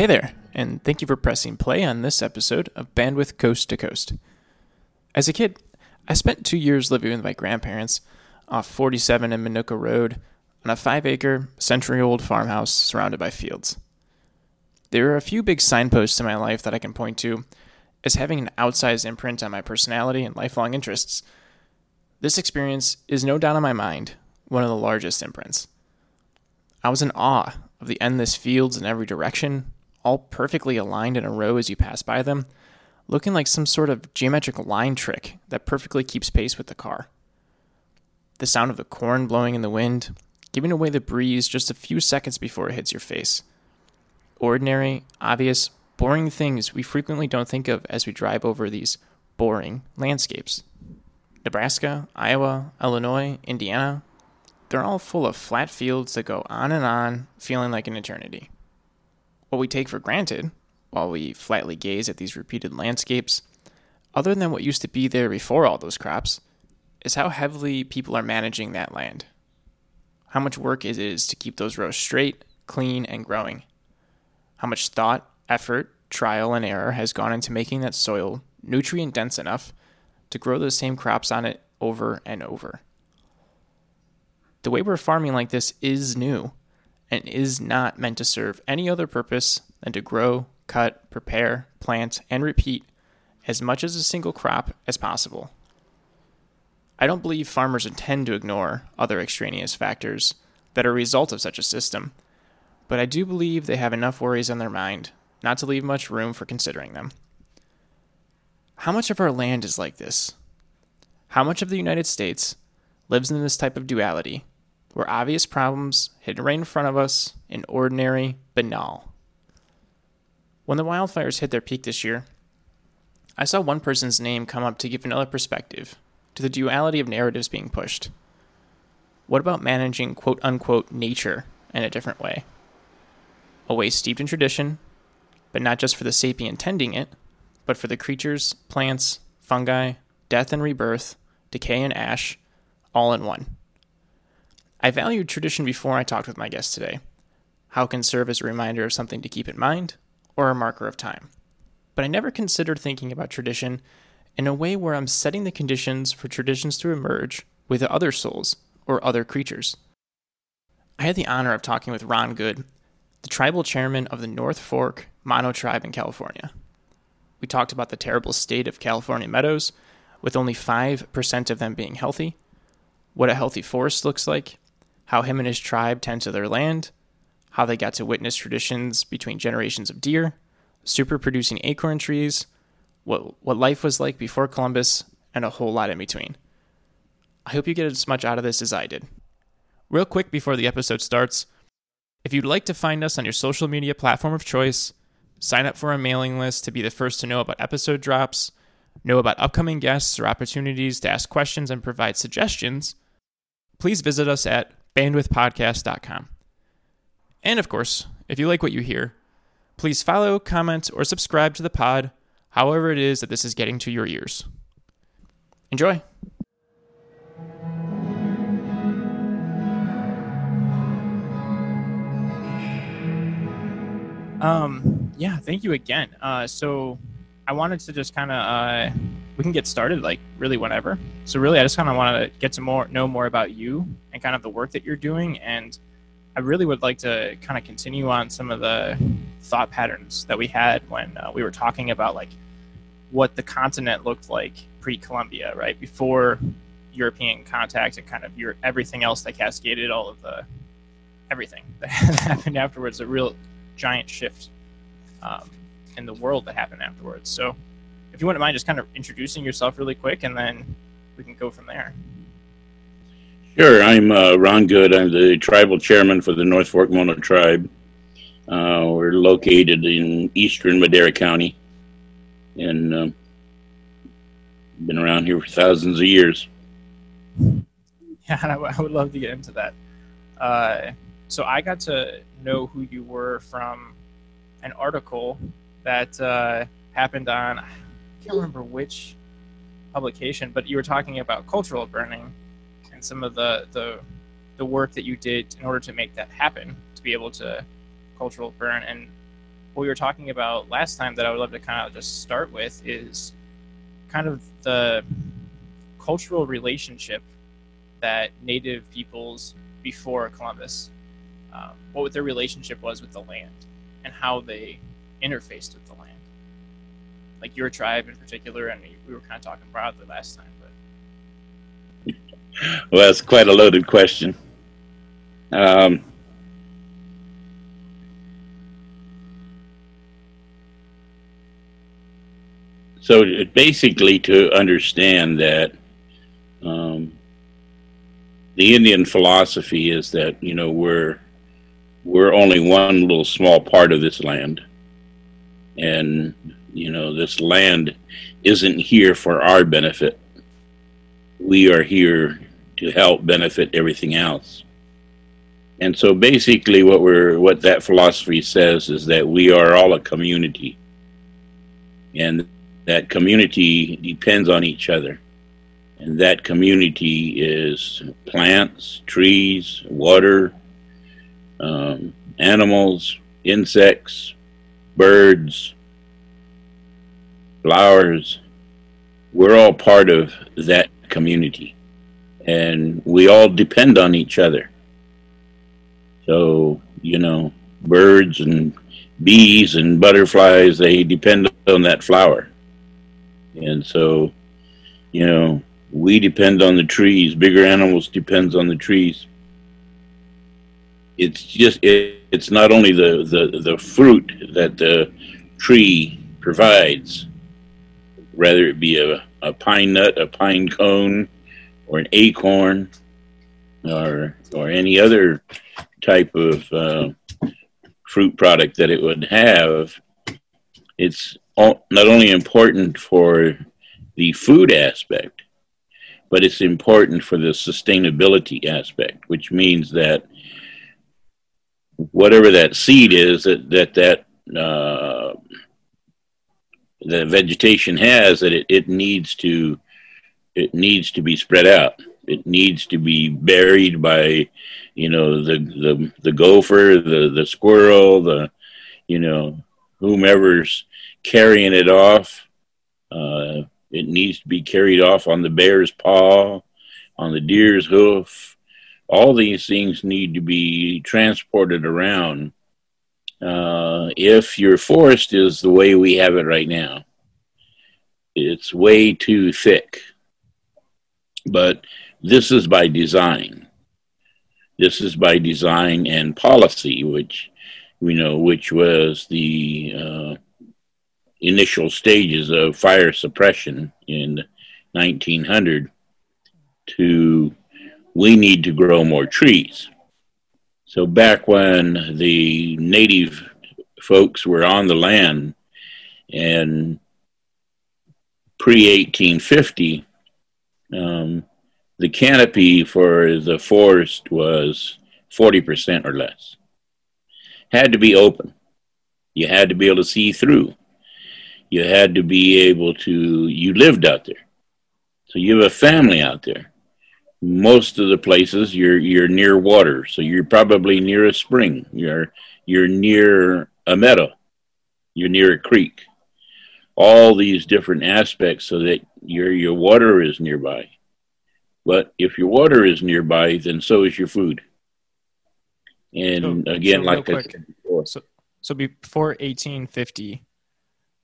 Hey there, and thank you for pressing play on this episode of Bandwidth Coast to Coast. As a kid, I spent two years living with my grandparents off 47 in Minooka Road on a five acre, century old farmhouse surrounded by fields. There are a few big signposts in my life that I can point to as having an outsized imprint on my personality and lifelong interests. This experience is no doubt in my mind one of the largest imprints. I was in awe of the endless fields in every direction, all perfectly aligned in a row as you pass by them, looking like some sort of geometric line trick that perfectly keeps pace with the car. The sound of the corn blowing in the wind, giving away the breeze just a few seconds before it hits your face. Ordinary, obvious, boring things we frequently don't think of as we drive over these boring landscapes. Nebraska, Iowa, Illinois, Indiana, they're all full of flat fields that go on and on, feeling like an eternity. What we take for granted, while we flatly gaze at these repeated landscapes, other than what used to be there before all those crops, is how heavily people are managing that land. How much work it is to keep those rows straight, clean, and growing. How much thought, effort, trial, and error has gone into making that soil nutrient dense enough to grow those same crops on it over and over. The way we're farming like this is new and is not meant to serve any other purpose than to grow, cut, prepare, plant, and repeat as much as a single crop as possible. I don't believe farmers intend to ignore other extraneous factors that are a result of such a system, but I do believe they have enough worries on their mind not to leave much room for considering them. How much of our land is like this? How much of the United States lives in this type of duality where obvious problems hidden right in front of us in ordinary, banal. When the wildfires hit their peak this year, I saw one person's name come up to give another perspective to the duality of narratives being pushed. What about managing quote unquote nature in a different way? A way steeped in tradition, but not just for the sapient tending it, but for the creatures, plants, fungi, death and rebirth, decay and ash, all in one. I valued tradition before I talked with my guest today, how can serve as a reminder of something to keep in mind or a marker of time. But I never considered thinking about tradition in a way where I'm setting the conditions for traditions to emerge with other souls or other creatures. I had the honor of talking with Ron Goode, the tribal chairman of the North Fork Mono Tribe in California. We talked about the terrible state of California meadows, with only 5% of them being healthy, what a healthy forest looks like, how him and his tribe tend to their land, how they got to witness traditions between generations of deer, super producing acorn trees, what, what life was like before Columbus, and a whole lot in between. I hope you get as much out of this as I did. Real quick before the episode starts, if you'd like to find us on your social media platform of choice, sign up for our mailing list to be the first to know about episode drops, know about upcoming guests or opportunities to ask questions and provide suggestions, please visit us at bandwidthpodcast.com. And of course, if you like what you hear, please follow, comment, or subscribe to the pod, however it is that this is getting to your ears. Enjoy! Um, yeah, thank you again. Uh, so I wanted to just kind of uh, we can get started like really whenever. So really, I just kind of want to get to more know more about you and kind of the work that you're doing, and I really would like to kind of continue on some of the thought patterns that we had when uh, we were talking about like what the continent looked like pre-Columbia, right before European contact and kind of your everything else that cascaded all of the everything that happened afterwards. A real giant shift. Um, in the world that happened afterwards. So, if you wouldn't mind just kind of introducing yourself really quick, and then we can go from there. Sure. I'm uh, Ron Goode. I'm the tribal chairman for the North Fork Mono Tribe. Uh, we're located in eastern Madera County, and uh, been around here for thousands of years. Yeah, I would love to get into that. Uh, so I got to know who you were from an article that uh, happened on I can't remember which publication, but you were talking about cultural burning and some of the the the work that you did in order to make that happen to be able to cultural burn and what we were talking about last time that I would love to kind of just start with is kind of the cultural relationship that native peoples before Columbus, um, what their relationship was with the land and how they interfaced with the land. Like your tribe in particular, and we were kind of talking broadly last time, but. Well, that's quite a loaded question. Um, so basically, to understand that um, the Indian philosophy is that you know we're we're only one little small part of this land, and you know this land isn't here for our benefit. We are here to help benefit everything else. And so basically what we're what that philosophy says is that we are all a community. And that community depends on each other. And that community is plants, trees, water, um, animals, insects, birds, flowers. We're all part of that community. And we all depend on each other. So, you know, birds and bees and butterflies, they depend on that flower. And so, you know, we depend on the trees. Bigger animals depends on the trees. It's just it, it's not only the, the, the fruit that the tree provides, rather it be a, a pine nut, a pine cone, or an acorn, or or any other type of uh, fruit product that it would have, it's all, not only important for the food aspect, but it's important for the sustainability aspect, which means that whatever that seed is that that that uh, the vegetation has, that it, it needs to it needs to be spread out. It needs to be buried by you know the the the gopher, the the squirrel, the you know whomever's carrying it off. Uh, it needs to be carried off on the bear's paw, on the deer's hoof. All these things need to be transported around. Uh, if your forest is the way we have it right now, it's way too thick. But this is by design. This is by design and policy, which we know, which was the uh, initial stages of fire suppression in 1900 to we need to grow more trees. So back when the native folks were on the land and pre 1850, um, the canopy for the forest was 40% or less. Had to be open. You had to be able to see through. You had to be able to, you lived out there. So you have a family out there. Most of the places you're you're near water, so you're probably near a spring. You're you're near a meadow. You're near a creek. All these different aspects so that your your water is nearby but if your water is nearby, then so is your food. And so, again, so like I said before. So, so before 1850,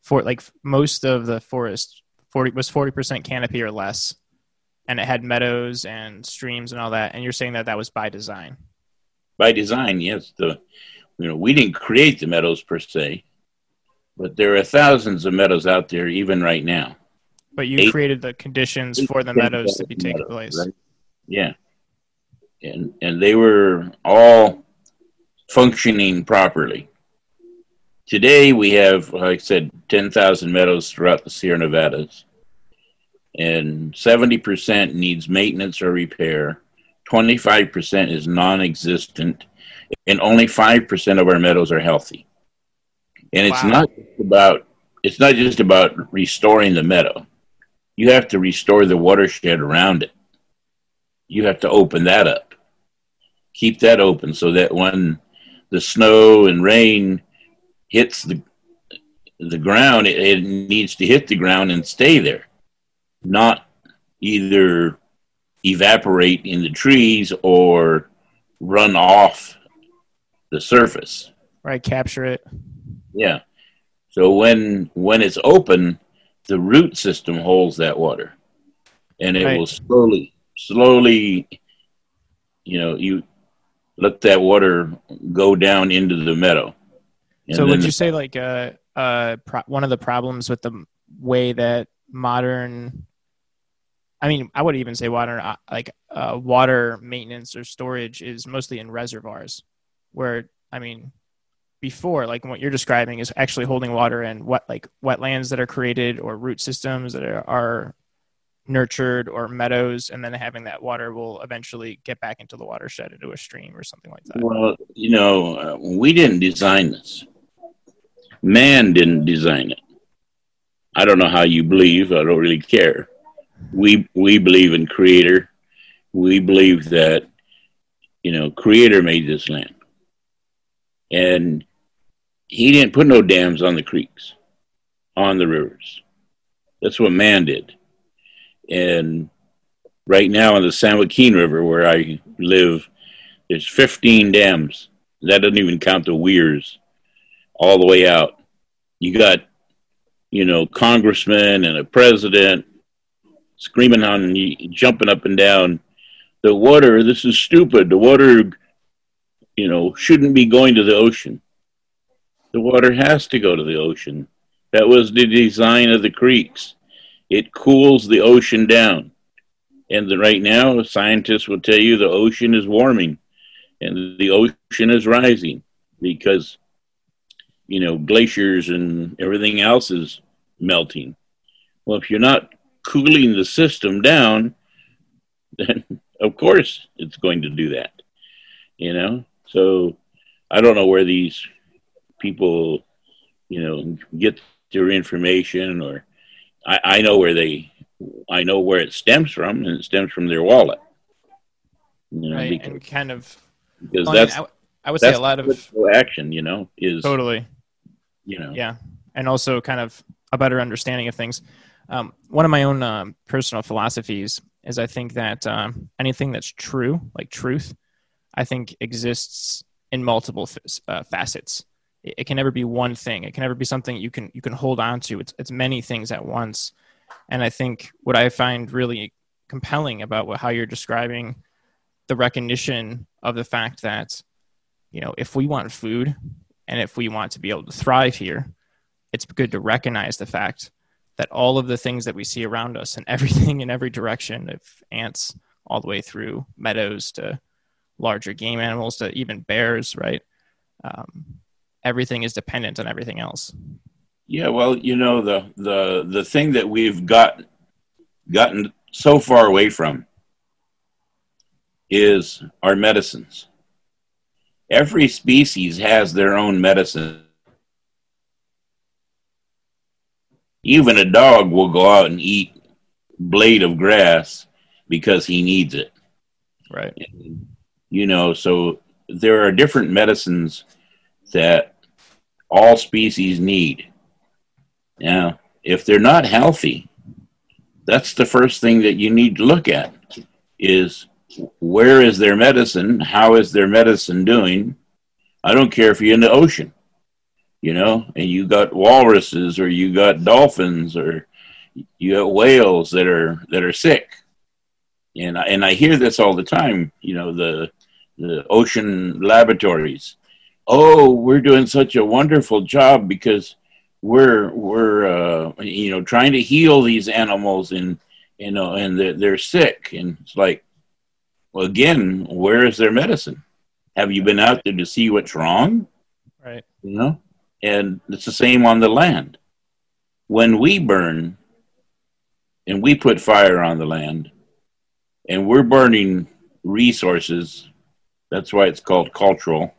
for like most of the forest 40 was 40% canopy or less and it had meadows and streams and all that and you're saying that that was by design by design yes the you know we didn't create the meadows per se but there are thousands of meadows out there even right now but you eight, created the conditions for the meadows to be taking place. Right? Yeah. And and they were all functioning properly. Today we have, like I said, 10,000 meadows throughout the Sierra Nevadas. And 70% needs maintenance or repair. 25% is non existent. And only 5% of our meadows are healthy. And it's wow. not about it's not just about restoring the meadow you have to restore the watershed around it. You have to open that up. Keep that open so that when the snow and rain hits the the ground, it, it needs to hit the ground and stay there, not either evaporate in the trees or run off the surface. Right, capture it. Yeah. So when when it's open, the root system holds that water, and it Right. will slowly, slowly, you know, you let that water go down into the meadow. So would you say like uh, uh, pro- one of the problems with the way that modern i mean i would even say water uh, like uh, water maintenance or storage is mostly in reservoirs where i mean before like what you're describing is actually holding water in what like wetlands that are created or root systems that are, are nurtured or meadows and then having that water will eventually get back into the watershed into a stream or something like that Well, you know, uh, we didn't design this. Man didn't design it. I don't know how you believe. I don't really care. We we believe in Creator. We believe that you know Creator made this land, and He didn't put no dams on the creeks, on the rivers. That's what man did. And right now on the San Joaquin River, where I live, there's 15 dams. That doesn't even count the weirs all the way out. You got, you know, congressmen and a president screaming on you, jumping up and down. The water, this is stupid. The water, you know, shouldn't be going to the ocean. The water has to go to the ocean. That was the design of the creeks. It cools the ocean down. And the, right now, scientists will tell you the ocean is warming and the ocean is rising because you know glaciers and everything else is melting well if you're not cooling the system down then of course it's going to do that you know? So i don't know where these people you know get their information or i, I know where they i know where it stems from and it stems from their wallet you know right because, and kind of because well, I mean, that's I, I would say a lot of action you know is totally. you know. Yeah and also kind of a better understanding of things um, one of my own um, personal philosophies is i think that um, anything that's true like truth i think exists in multiple f- uh, facets. It, it can never be one thing. It can never be something you can you can hold on to. It's, it's many things at once. And i think what i find really compelling about what, how you're describing the recognition of the fact that you know if we want food and if we want to be able to thrive here, it's good to recognize the fact that all of the things that we see around us and everything in every direction, of ants all the way through meadows to larger game animals to even bears, right? Um, everything is dependent on everything else. Yeah, well, you know the the the thing that we've got gotten so far away from is our medicines. Every species has their own medicine. Even a dog will go out and eat blade of grass because he needs it. Right. You know, so there are different medicines that all species need. Now, if they're not healthy, that's the first thing that you need to look at is where is their medicine? How is their medicine doing? I don't care if you're in the ocean, you know, and you got walruses or you got dolphins or you got whales that are that are sick. And I, and I hear this all the time, you know, the the ocean laboratories. Oh, we're doing such a wonderful job because we're we're uh, you know trying to heal these animals and you know and they're, they're sick and it's like well again where is their medicine have you been out there to see what's wrong Right. you know and it's the same on the land. When we burn and we put fire on the land and we're burning resources that's why it's called cultural.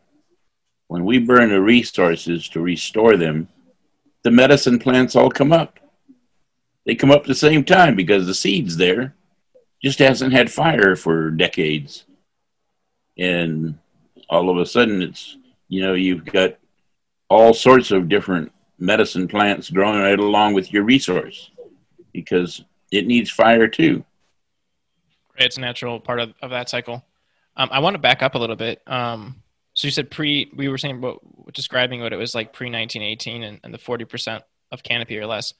When we burn the resources to restore them the medicine plants all come up. They come up at the same time because the seed's there just hasn't had fire for decades. And all of a sudden it's you know you've got all sorts of different medicine plants growing right along with your resource because it needs fire too. It's a natural part of, of that cycle. Um, I want to back up a little bit. Um, so you said pre, we were saying about describing what it was like pre 1918 and, and the 40% of canopy or less.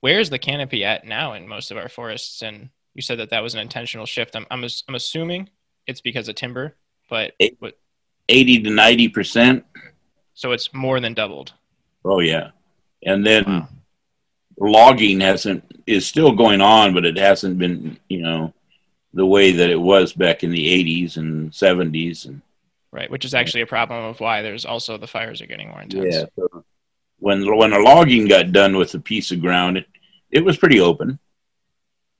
Where's the canopy at now in most of our forests? And you said that that was an intentional shift. I'm, I'm, I'm assuming it's because of timber, but what, 80 to 90%. So it's more than doubled. Oh yeah. And then wow. logging hasn't, is still going on, but it hasn't been, you know, the way that it was back in the 80s and 70s and right which is actually a problem of why there's also the fires are getting more intense yeah so when when the logging got done with a piece of ground it, it was pretty open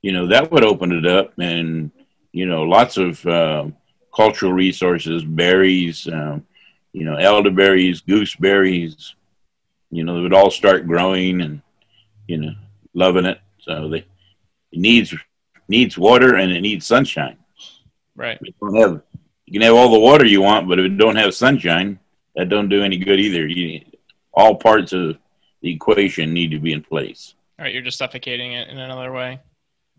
you know that would open it up and you know lots of uh, cultural resources berries um, you know elderberries gooseberries you know they would all start growing and you know loving it so they it needs needs water and it needs sunshine. Right. You, don't have, you can have all the water you want, but if it don't have sunshine, that don't do any good either. You, all parts of the equation need to be in place. All right, you're just suffocating it in another way.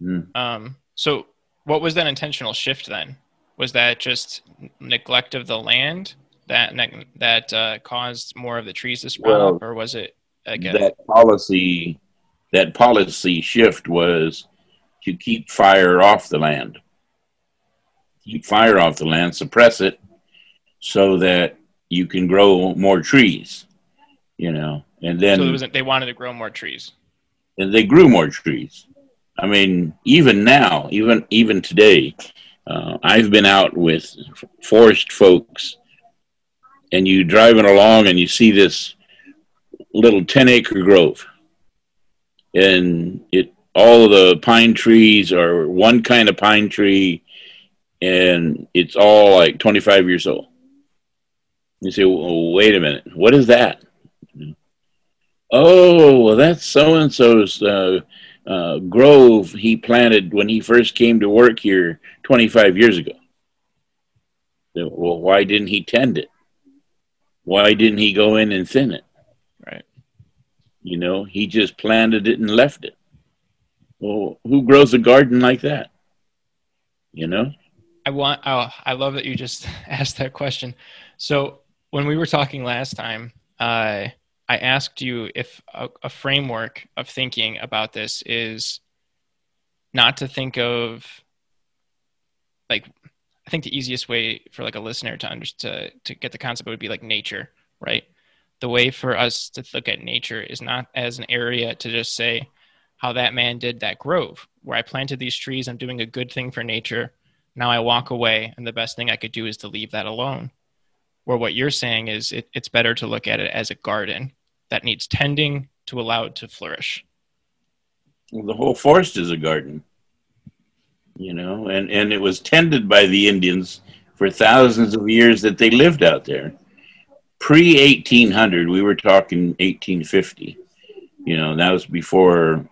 Mm. Um, so, what was that intentional shift then? Was that just neglect of the land that that uh, caused more of the trees to sprout well, up, or was it again? that policy? That policy shift was to keep fire off the land. Keep fire off the land, suppress it so that you can grow more trees, you know. And then so they wanted to grow more trees. And they grew more trees. I mean, even now, even even today, uh, I've been out with forest folks, and you driving along and you see this little ten acre grove, and it all the pine trees are one kind of pine tree and it's all like 25 years old. You say, well, wait a minute, what is that? Oh, well, that's so and so's uh, uh, grove he planted when he first came to work here 25 years ago. Well, why didn't he tend it? Why didn't he go in and thin it? Right. You know, he just planted it and left it. Well, who grows a garden like that? You know? I want oh, I love that you just asked that question. So when we were talking last time, uh, I asked you if a, a framework of thinking about this is not to think of like I think the easiest way for like a listener to under, to to get the concept would be like nature, right? The way for us to look at nature is not as an area to just say, how that man did that grove where I planted these trees. I'm doing a good thing for nature. Now I walk away, and the best thing I could do is to leave that alone. Where what you're saying is it, it's better to look at it as a garden that needs tending to allow it to flourish. Well, the whole forest is a garden, you know, and, and it was tended by the Indians for thousands of years that they lived out there. Pre 1800, we were talking 1850. You know, that was before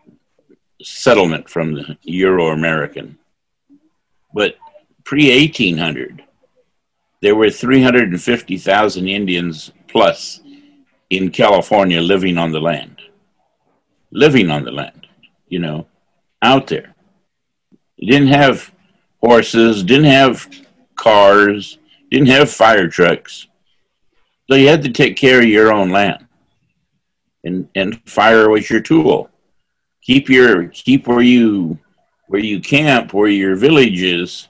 settlement from the Euro American. But pre 1800, there were 350,000 Indians plus in California living on the land. Living on the land, you know, out there. Didn't have horses, didn't have cars, didn't have fire trucks. So you had to take care of your own land. And, and fire was your tool keep your keep where you where you camp, where your village is,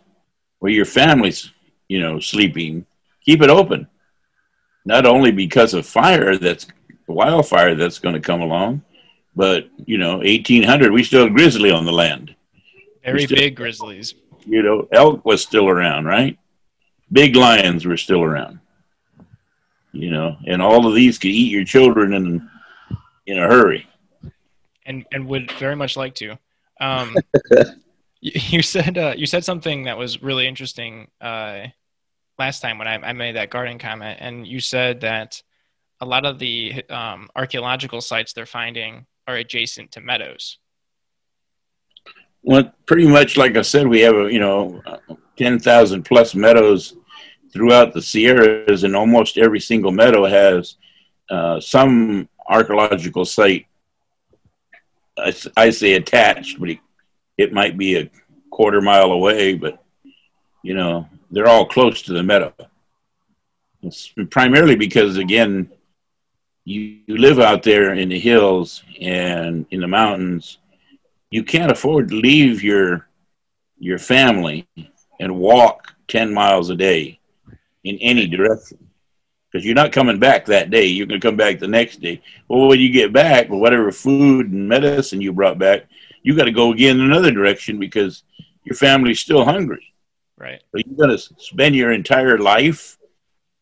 where your family's, you know, sleeping. Keep it open. Not only because of fire that's wildfire that's going to come along, but you know, 1800 we still had grizzly on the land. Very still, big grizzlies. You know, elk was still around, right? Big lions were still around. You know, and all of these could eat your children in in a hurry and and would very much like to. Um, you, you, said uh, you said something that was really interesting uh, last time when I, I, made that garden comment, and you said that a lot of the um, archaeological sites they're finding are adjacent to meadows. Well, pretty much like I said, we have a you know ten thousand plus meadows throughout the Sierras, and almost every single meadow has uh, some archaeological site, I, I say attached, but it, it might be a quarter mile away, but you know, they're all close to the meadow. It's primarily because, again, you, you live out there in the hills and in the mountains. You can't afford to leave your your family and walk 10 miles a day in any direction because you're not coming back that day. You're going to come back the next day. Well, when you get back, with whatever food and medicine you brought back, you got to go again in another direction because your family's still hungry. Right. So you're going to spend your entire life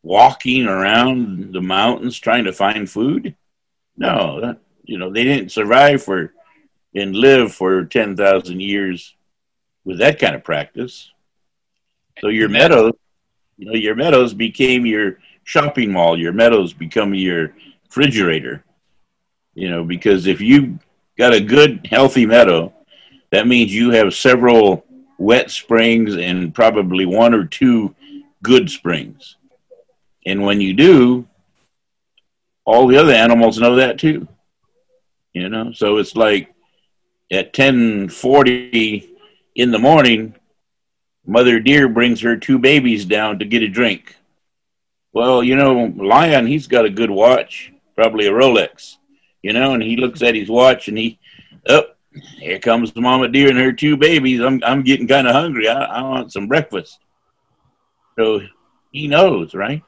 walking around the mountains trying to find food? No, that, you know, they didn't survive for and live for 10,000 years with that kind of practice. So your meadows, you know, your meadows became your shopping mall. Your meadows become your refrigerator. You know, because if you got a good, healthy meadow, that means you have several wet springs and probably one or two good springs. And when you do, all the other animals know that too. You know, so it's like at 1040 in the morning, Mother Deer brings her two babies down to get a drink. Well, you know, Lion, he's got a good watch, probably a Rolex, you know, and he looks at his watch and he, oh, here comes mama deer and her two babies. I'm I'm getting kind of hungry. I, I want some breakfast. So he knows, right?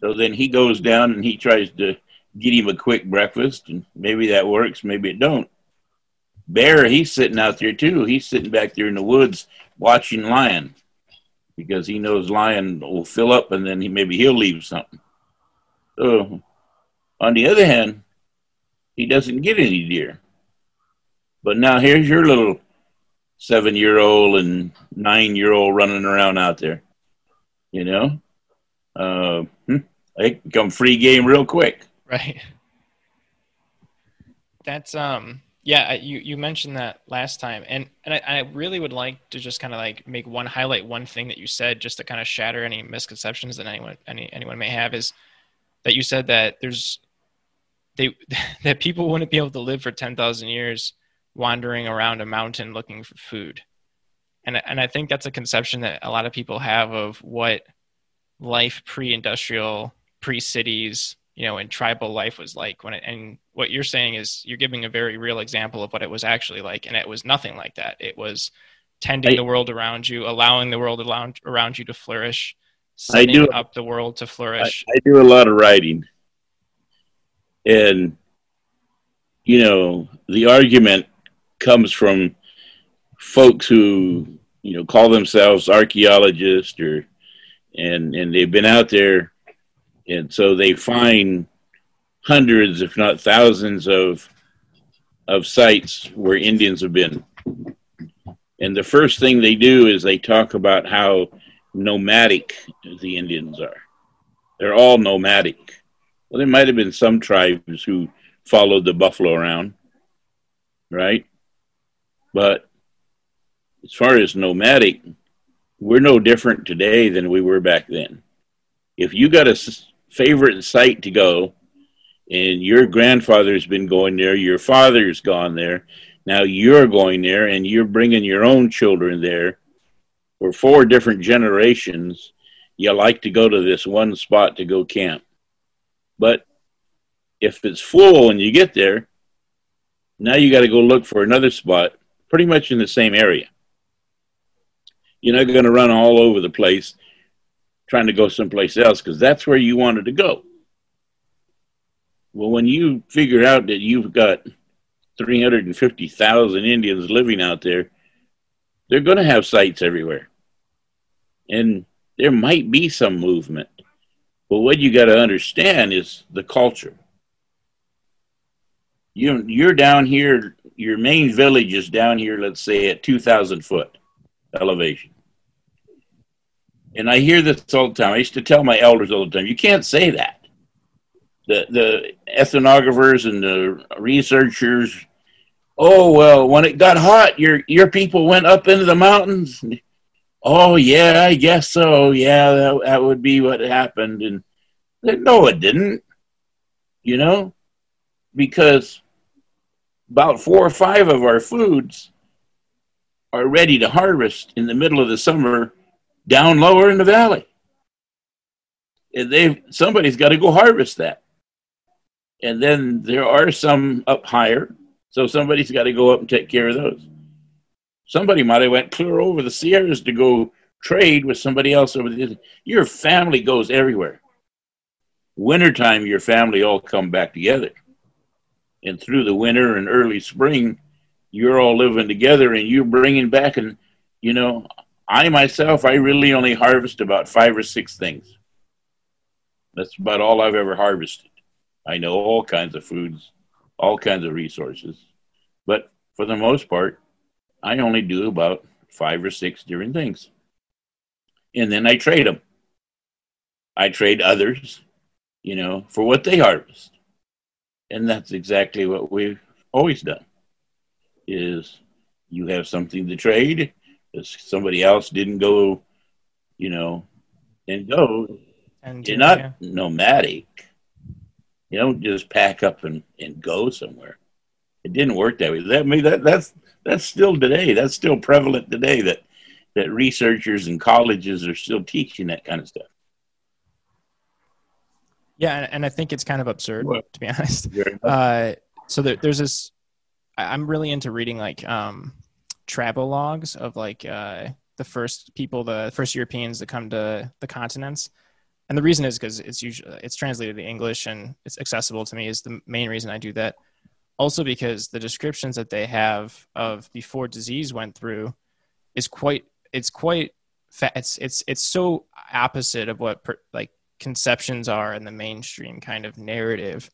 So then he goes down and he tries to get him a quick breakfast, and maybe that works, maybe it don't. Bear, he's sitting out there too. He's sitting back there in the woods watching lion because he knows lion will fill up and then he, maybe he'll leave something. So, on the other hand, he doesn't get any deer. But now here's your little seven year old and nine year old running around out there. You know, uh, hmm, they become free game real quick. Right. That's um yeah you you mentioned that last time and and I, I really would like to just kind of like make one highlight one thing that you said just to kind of shatter any misconceptions that anyone any anyone may have is that you said that there's they that people wouldn't be able to live for 10,000 years wandering around a mountain looking for food. And, and I think that's a conception that a lot of people have of what life pre-industrial, pre-cities, you know, and tribal life was like. When it, and what you're saying is you're giving a very real example of what it was actually like, and it was nothing like that. It was tending I, the world around you, allowing the world around around you to flourish, setting I do, up the world to flourish. I, I do a lot of writing, and you know, the argument comes from folks who you know call themselves archaeologists or and and they've been out there and so they find hundreds if not thousands of of sites where Indians have been. And the first thing they do is they talk about how nomadic the Indians are. They're all nomadic. Well there might have been some tribes who followed the buffalo around right? But as far as nomadic, we're no different today than we were back then. If you got a favorite site to go, and your grandfather's been going there, your father's gone there, now you're going there, and you're bringing your own children there. For four different generations, you like to go to this one spot to go camp. But if it's full when you get there, now you got to go look for another spot pretty much in the same area. You're not going to run all over the place trying to go someplace else because that's where you wanted to go. Well, when you figure out that you've got 350,000 Indians living out there, they're going to have sites everywhere. And there might be some movement. But what you got to understand is the culture. You, you're down here your main village is down here, let's say at 2,000 foot elevation. And I hear this all the time. I used to tell my elders all the time, you can't say that. The, the ethnographers and the researchers, oh, well, when it got hot, your, your people went up into the mountains. Oh, yeah, I guess so. Yeah, that, that would be what happened. And no, it didn't. you know, because about four or five of our foods are ready to harvest in the middle of the summer down lower in the valley. And they somebody's got to go harvest that. And then there are some up higher, so somebody's got to go up and take care of those. Somebody might have went clear over the Sierras to go trade with somebody else over the your family goes everywhere. Wintertime, your family all come back together. And through the winter and early spring, you're all living together and you're bringing back and you know i myself i really only harvest about five or six things. That's about all i've ever harvested. I know all kinds of foods all kinds of resources but for the most part i only do about five or six different things. And then i trade them i trade others you know for what they harvest. And that's exactly what we've always done is you have something to trade. Somebody else didn't go, you know, and go. And you're not yeah. nomadic. You don't just pack up and, and go somewhere. It didn't work that way. That I mean that that's that's still today. That's still prevalent today. That that researchers and colleges are still teaching that kind of stuff. Yeah, and, I think it's kind of absurd what? to be honest. Uh, so there, there's this I'm really into reading like um, travel logs of like uh, the first people, the first Europeans that come to the continents. And the reason is because it's usually it's translated to English and it's accessible to me is the main reason I do that. Also because the descriptions that they have of before disease went through is quite it's quite it's it's it's so opposite of what per, like conceptions are in the mainstream kind of narrative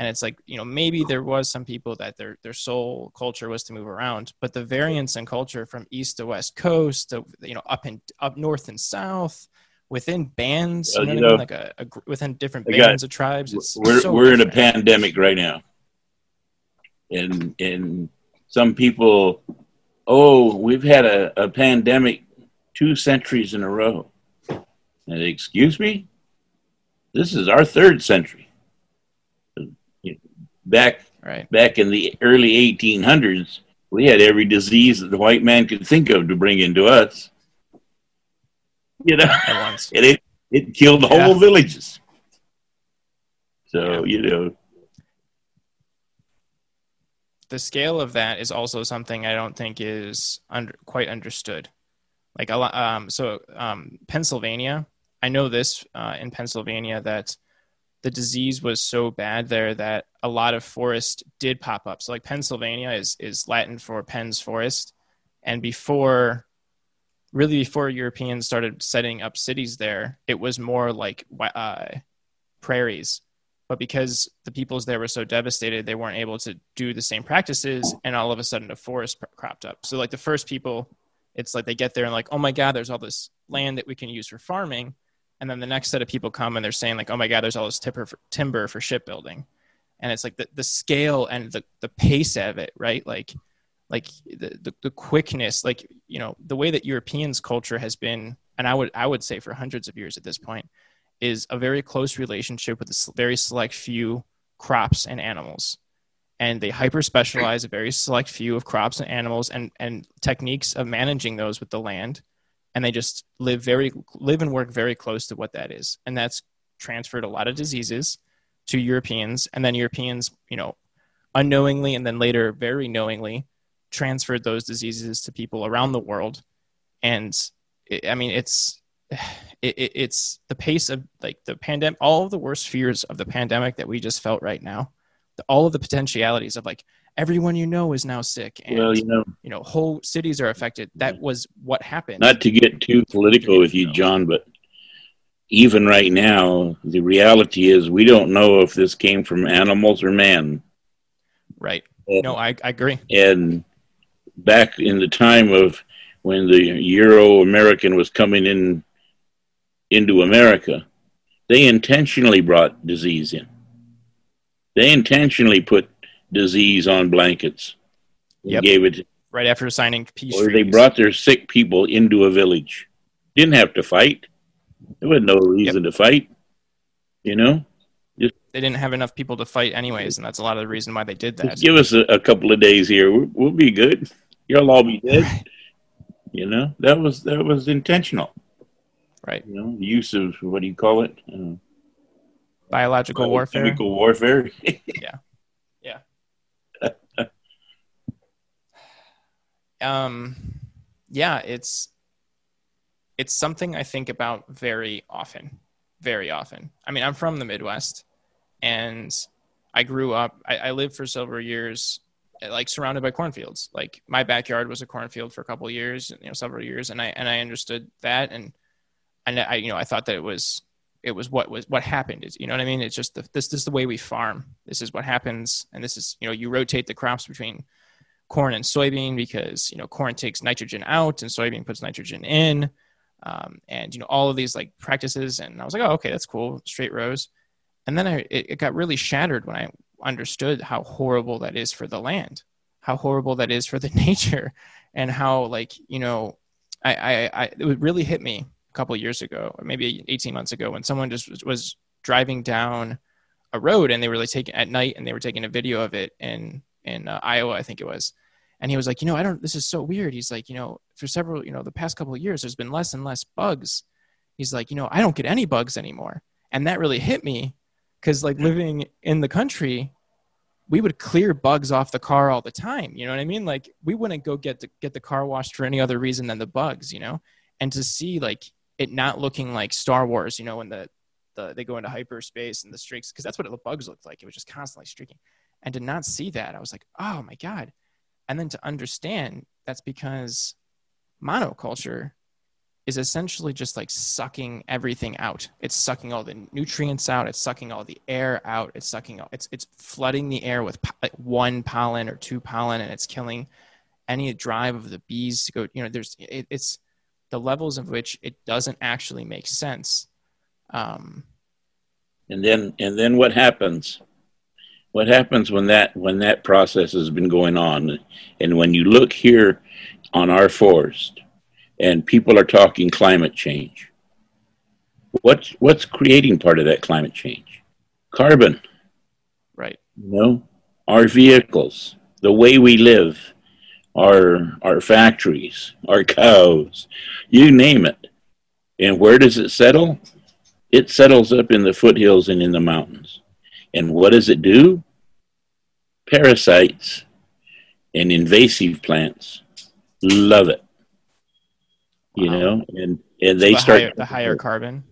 and it's like you know maybe there was some people that their their sole culture was to move around but the variance in culture from east to west coast to you know up and up north and south within bands well, you know, you know like a, a, within different bands got, of tribes it's we're, so we're in a pandemic right now. And and some people oh we've had a, a pandemic two centuries in a row. And excuse me? This is our third century back right. back in the early 1800s, we had every disease that the white man could think of to bring into us. You know, and it it killed yeah. whole villages. So yeah. you know, the scale of that is also something I don't think is under, quite understood. Like a lot, um, so um, Pennsylvania, I know this uh, in Pennsylvania that the disease was so bad there that a lot of forest did pop up. So like Pennsylvania is is Latin for Penn's forest, and before really before Europeans started setting up cities there, it was more like uh, prairies. But because the peoples there were so devastated, they weren't able to do the same practices, and all of a sudden a forest cropped up. So like the first people, it's like they get there and like, oh my god, there's all this land that we can use for farming and then the next set of people come and they're saying like oh my god there's all this timber for, timber for shipbuilding. And it's like the, the scale and the, the pace of it right? Like like the, the, the quickness like you know the way that europeans culture has been and i would i would say for hundreds of years at this point is a very close relationship with a very select few crops and animals. And they hyper specialize a very select few of crops and animals and and techniques of managing those with the land and they just live very live and work very close to what that is. And that's transferred a lot of diseases to europeans. And then europeans you know unknowingly and then later very knowingly transferred those diseases to people around the world. And it, i mean it's it, it, it's the pace of like the pandemic all of the worst fears of the pandemic that we just felt right now the, all of the potentialities of like everyone you know is now sick and well you know you know whole cities are affected. That mm-hmm. was what happened. Not to get too political with you john but even right now the reality is we don't know if this came from animals or man. Right. And, no I, I agree. and back in the time of when the euro american was coming in into america they intentionally brought disease in. They intentionally put disease on blankets. Yep. Gave it right after signing peace. Or treaties. they brought their sick people into a village. Didn't have to fight. There was no reason yep. to fight. You know, just they didn't have enough people to fight anyways, and that's a lot of the reason why they did that. Give us a, a couple of days here. We'll, we'll be good. You'll all be dead. Right. You know that was that was intentional. Right. You know, use of what do you call it? Uh, Biological warfare. Chemical warfare. um yeah it's it's something i think about very often very often. I mean i'm from the midwest and i grew up i, I lived for several years like surrounded by cornfields. Like my backyard was a cornfield for a couple years you know several years and i and i understood that and and i you know i thought that it was it was what was what happened is you know what i mean? It's just the, this, this is the way we farm. This is what happens and this is you know you rotate the crops between corn and soybean because you know corn takes nitrogen out and soybean puts nitrogen in. Um, and you know all of these like practices. And i was like oh okay that's cool. Straight rows. And then I, it, it got really shattered when i understood how horrible that is for the land how horrible that is for the nature and how like you know i i, I it really hit me a couple years ago or maybe 18 months ago when someone just was, was driving down a road and they were like taking at night and they were taking a video of it. In in uh, Iowa, I think it was. And he was like, you know, I don't, this is so weird. He's like, you know, for several, you know, the past couple of years, there's been less and less bugs. He's like, you know, I don't get any bugs anymore. And that really hit me because, like, living in the country, we would clear bugs off the car all the time. You know what I mean? Like, we wouldn't go get the, get the car washed for any other reason than the bugs, you know? And to see, like, it not looking like Star Wars, you know, when the, the they go into hyperspace and the streaks, because that's what the bugs looked like. It was just constantly streaking and to not see that i was like oh my god. And then to understand that's because monoculture is essentially just like sucking everything out. It's sucking all the nutrients out. It's sucking all the air out. It's sucking all, it's it's flooding the air with po- like one pollen or two pollen and it's killing any drive of the bees to go you know there's it, it's the levels of which it doesn't actually make sense. Um, and then and then what happens what happens when that when that process has been going on? And when you look here on our forest and people are talking climate change what's what's creating part of that climate change? Carbon. Right. You know our vehicles the way we live our our factories our cows you name it. And where does it settle? It settles up in the foothills and in the mountains and what does it do? Parasites and invasive plants love it. You Wow. know, and and they the start higher, the higher carbon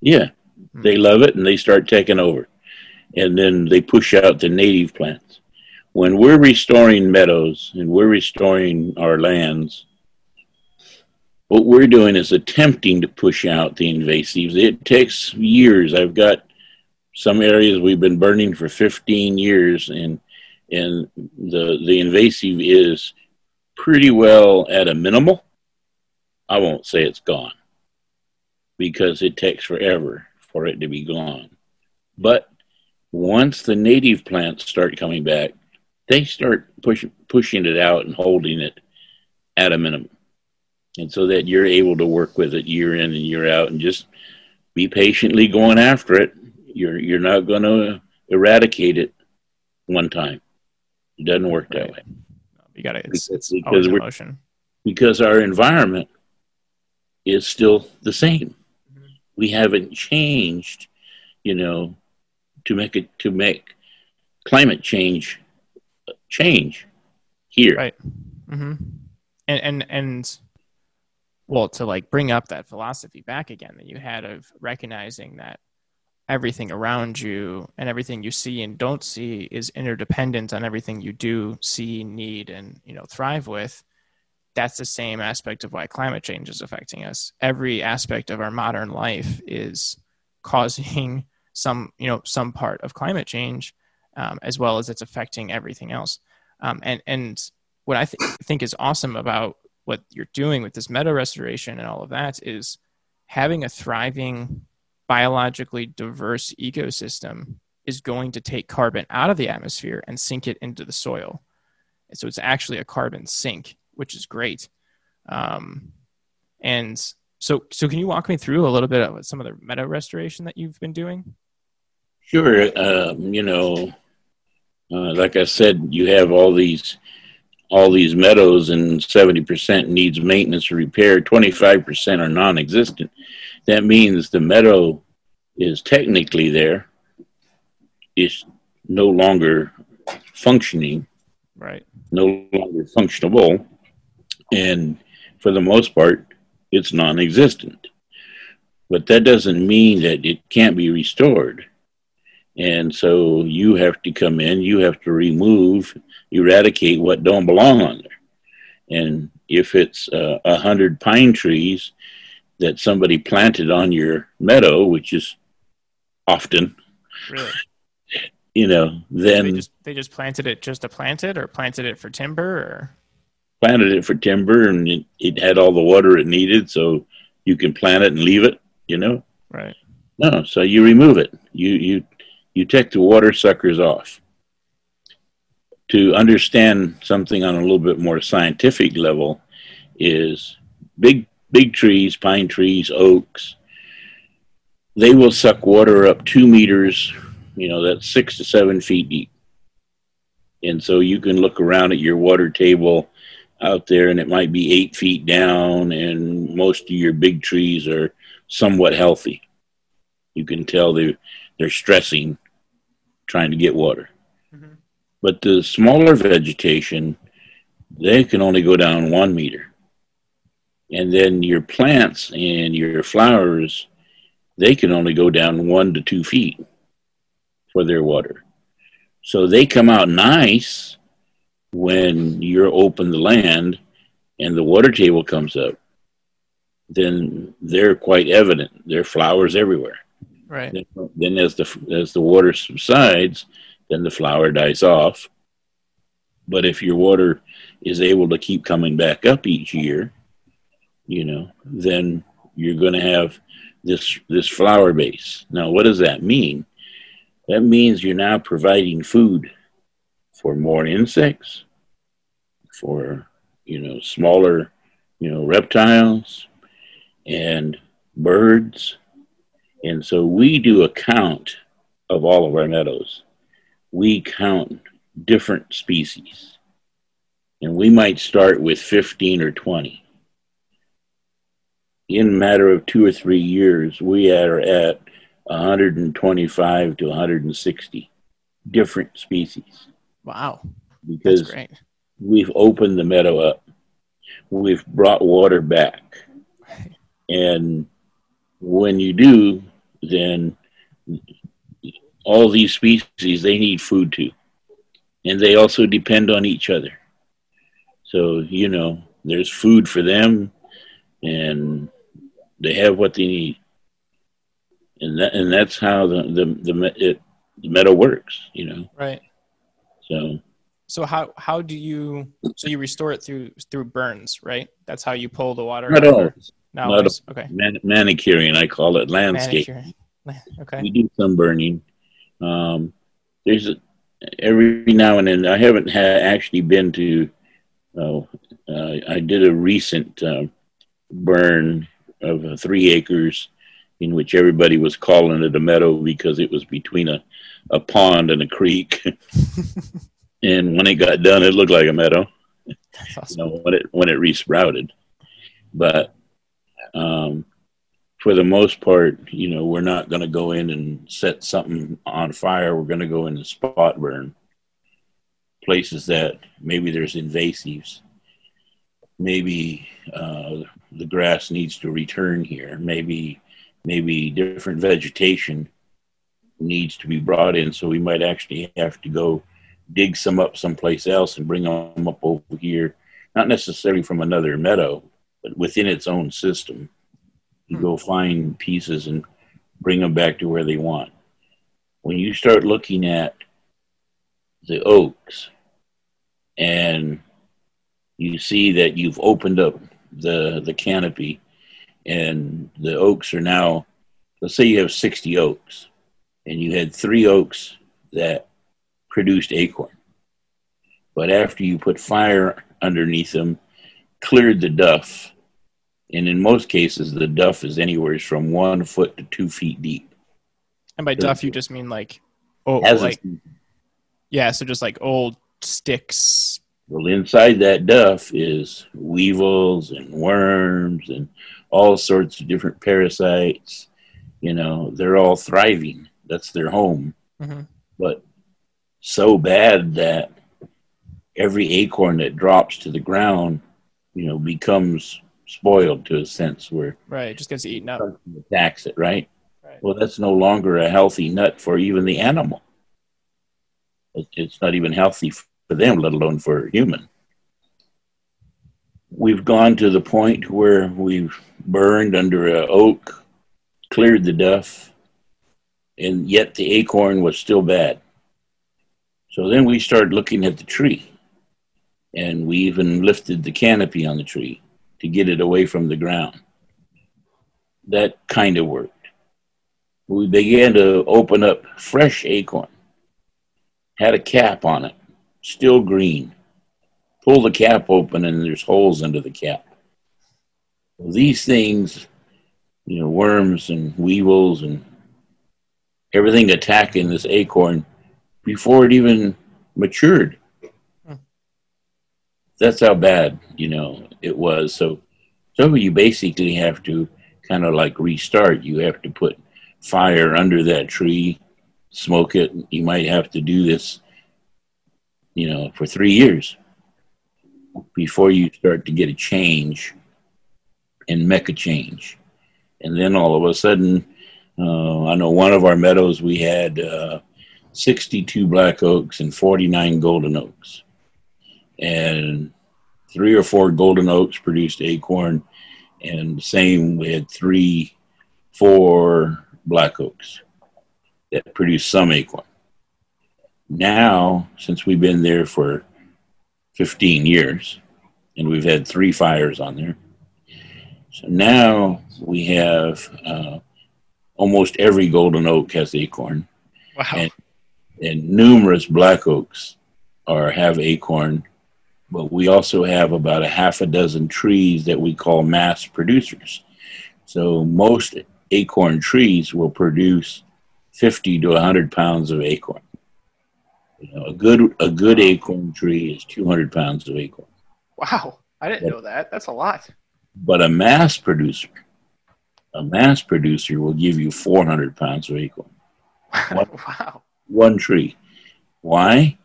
Yeah, Hmm. they love it and they start taking over. And then they push out the native plants. When we're restoring meadows and we're restoring our lands, what we're doing is attempting to push out the invasives. It takes years. I've got some areas we've been burning for 15 years and and the the invasive is pretty well at a minimal. I won't say it's gone because it takes forever for it to be gone. But once the native plants start coming back, they start push, pushing it out and holding it at a minimum. And so that you're able to work with it year in and year out and just be patiently going after it. You're, you're not going to eradicate it one time. It doesn't work that way you got it it's, it's Because always we're- motion because our environment is still the same. Mhm. We haven't changed, you know, to make it to make climate change change here. Right. Mm-hmm. And and and well, to like bring up that philosophy back again that you had of recognizing that everything around you and everything you see and don't see is interdependent on everything you do see, need, and you know thrive with. That's the same aspect of why climate change is affecting us. Every aspect of our modern life is causing some, you know, some part of climate change, um, as well as it's affecting everything else. Um, and and what I th- think is awesome about what you're doing with this meadow restoration and all of that is having a thriving, biologically diverse ecosystem is going to take carbon out of the atmosphere and sink it into the soil. And so it's actually a carbon sink, which is great. Um, and so, so can you walk me through a little bit of some of the meadow restoration that you've been doing? Sure. Um, you know, uh, like I said, you have all these all these meadows, and seventy percent needs maintenance or repair. Twenty five percent are non-existent. That means the meadow is technically there. It's no longer functioning. Right. No longer functionable, and for the most part, it's non-existent. But that doesn't mean that it can't be restored and so you have to come in, you have to remove, eradicate what don't belong on there. And if it's uh, a uh, hundred pine trees that somebody planted on your meadow, which is often, really? you know, then they just, they just planted it just to plant it, or planted it for timber, or planted it for timber, and it, it had all the water it needed, so you can plant it and leave it. You know, right? No, so you remove it. You you you take the water suckers off. To understand something on a little bit more scientific level is big big trees, pine trees, oaks, they will suck water up two meters, you know, that's six to seven feet deep. And so you can look around at your water table out there and it might be eight feet down, and most of your big trees are somewhat healthy. You can tell they're, they're stressing trying to get water. Mm-hmm. But the smaller vegetation, they can only go down one meter. And then your plants and your flowers, they can only go down one to two feet for their water. So they come out nice when you're open the land and the water table comes up. Then they're quite evident. There are flowers everywhere. Right. Then, then as the as the water subsides, then the flower dies off. But if your water is able to keep coming back up each year, you know, then you're going to have this this flower base. Now, what does that mean? That means you're now providing food for more insects, for you know smaller, you know reptiles, and birds, and so we do a count of all of our meadows. We count different species. And we might start with 15 or 20. In a matter of two or three years, we are at 125 to 160 different species. Wow. Because we've opened the meadow up. We've brought water back. And when you do, then all these species they need food too. And they also depend on each other. So you know there's food for them and they have what they need. And that and that's how the the the, it, the meadow works you know? Right. So. So how how do you so you restore it through through burns right? That's how you pull the water not always no, Not okay. Man- manicuring, I call it landscape. Okay. We do sunburning. Um, there's a, every now and then. I haven't had actually been to. Uh, uh, I did a recent uh, burn of uh, three acres, in which everybody was calling it a meadow because it was between a, a pond and a creek. and when it got done, it looked like a meadow. That's Awesome. You know, when it when it resprouted, but um, for the most part, you know, we're not going to go in and set something on fire. We're going to go in and spot burn places that maybe there's invasives. Maybe uh, the grass needs to return here. Maybe maybe different vegetation needs to be brought in. So we might actually have to go dig some up someplace else and bring them up over here. Not necessarily from another meadow, but within its own system. You go hmm. find pieces and bring them back to where they want. When you start looking at the oaks and you see that you've opened up the the canopy and the oaks are now let's say you have 60 oaks and you had three oaks that produced acorn but after you put fire underneath them cleared the duff and in most cases, the duff is anywhere from one foot to two feet deep. And by duff, you just mean like, oh, like yeah, so just like old sticks. Well, inside that duff is weevils and worms and all sorts of different parasites. You know, they're all thriving. That's their home. hmm But so bad that every acorn that drops to the ground, you know, becomes spoiled to a sense where Right, it just gets eaten up. attacks it, right? Right. Well, that's no longer a healthy nut for even the animal. It's not even healthy for them, let alone for a human. We've gone to the point where we've burned under a oak, cleared the duff, and yet the acorn was still bad. So then we started looking at the tree, and we even lifted the canopy on the tree to get it away from the ground. That kind of worked we began to open up fresh acorn. Had a cap on it, still green. Pull the cap open and there's holes under the cap. Well, these things, you know, worms and weevils and everything attacking this acorn before it even matured. Hmm. That's how bad, you know, it was. So, so you basically have to kind of like restart. You have to put fire under that tree, smoke it. You might have to do this, you know, for three years before you start to get a change and make a change. And then all of a sudden, uh, I know one of our meadows we had uh, 62 black oaks and 49 golden oaks. And three or four golden oaks produced acorn, and same we had three, four black oaks that produced some acorn. Now, since we've been there for 15 years and we've had three fires on there, so now we have uh, almost every golden oak has acorn, Wow. And- and numerous black oaks are have acorn. But we also have about a half a dozen trees that we call mass producers. So most acorn trees will produce 50 to 100 pounds of acorn. You know, a good a good acorn tree is 200 pounds of acorn. wow. I didn't know that. That's a lot. But a mass producer, a mass producer will give you 400 pounds of acorn. wow. One tree. Why?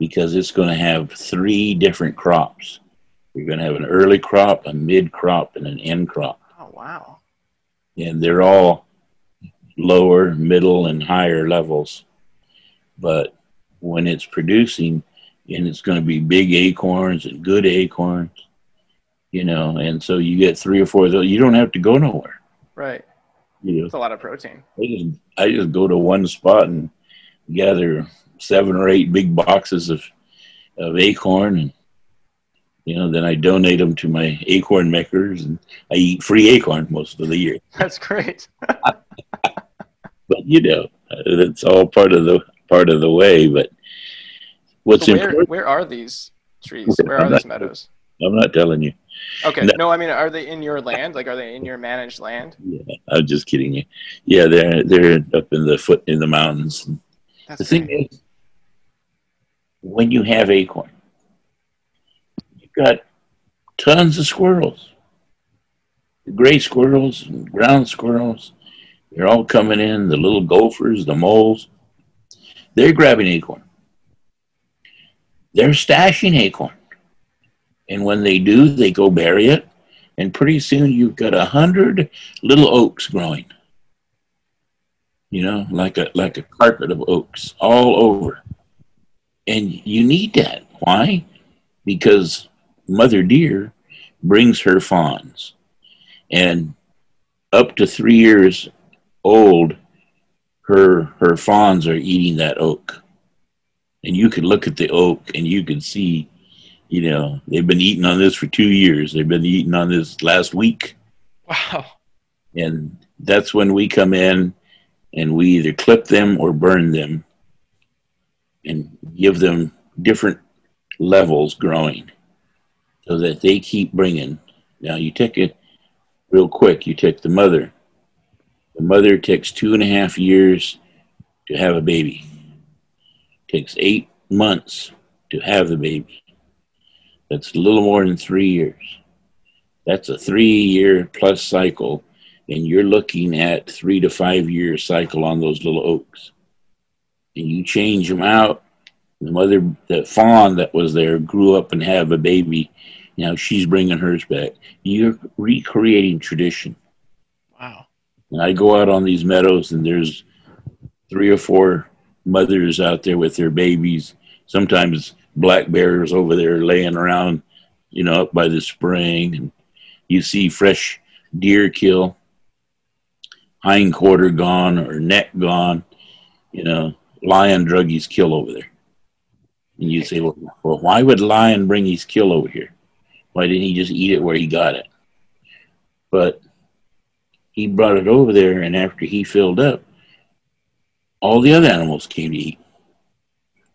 Because it's going to have three different crops. You're going to have an early crop, a mid crop, and an end crop. Oh, wow. and they're all lower, middle, and higher levels. But when it's producing, and it's going to be big acorns and good acorns, you know, and so you get three or four of those. You don't have to go nowhere. Right. You know, That's a lot of protein. I just, I just go to one spot and gather seven or eight big boxes of of acorn, and you know, then I donate them to my acorn makers, and I eat free acorn most of the year. That's great. but you know that's all part of the part of the way but what's So where, important where are these trees? Where I'm are not- these meadows? i'm not telling you Okay. No. No, I mean, are they in your land? Like, are they in your managed land? yeah i'm just kidding you yeah they're they're up in the foot in the mountains That's the thing great. is when you have acorn. You've got tons of squirrels the gray squirrels and ground squirrels. They're all coming in the little gophers the moles. They're grabbing acorn. They're stashing acorn. And when they do they go bury it. And pretty soon you've got a hundred little oaks growing. You know like a like a carpet of oaks all over and you need that. Why? Because mother deer brings her fawns. And up to three years old her her fawns are eating that oak. And you could look at the oak and you could see you know they've been eating on this for two years. They've been eating on this last week. Wow. and that's when we come in and we either clip them or burn them and give them different levels growing so that they keep bringing now you take it real quick you take the mother the mother takes two and a half years to have a baby. Takes eight months to have the baby. That's a little more than three years. That's a three year plus cycle, and you're looking at three to five year cycle on those little oaks. And you change them out. The mother, the fawn that was there, grew up and have a baby. Now she's bringing hers back. You're recreating tradition. Wow. And I go out on these meadows, and there's three or four mothers out there with their babies. Sometimes black bears over there laying around, you know, up by the spring, and you see fresh deer kill, hind quarter gone or neck gone, you know, lion drug his kill over there. And you say, well, well, why would lion bring his kill over here? Why didn't he just eat it where he got it? But he brought it over there, and after he filled up, all the other animals came to eat.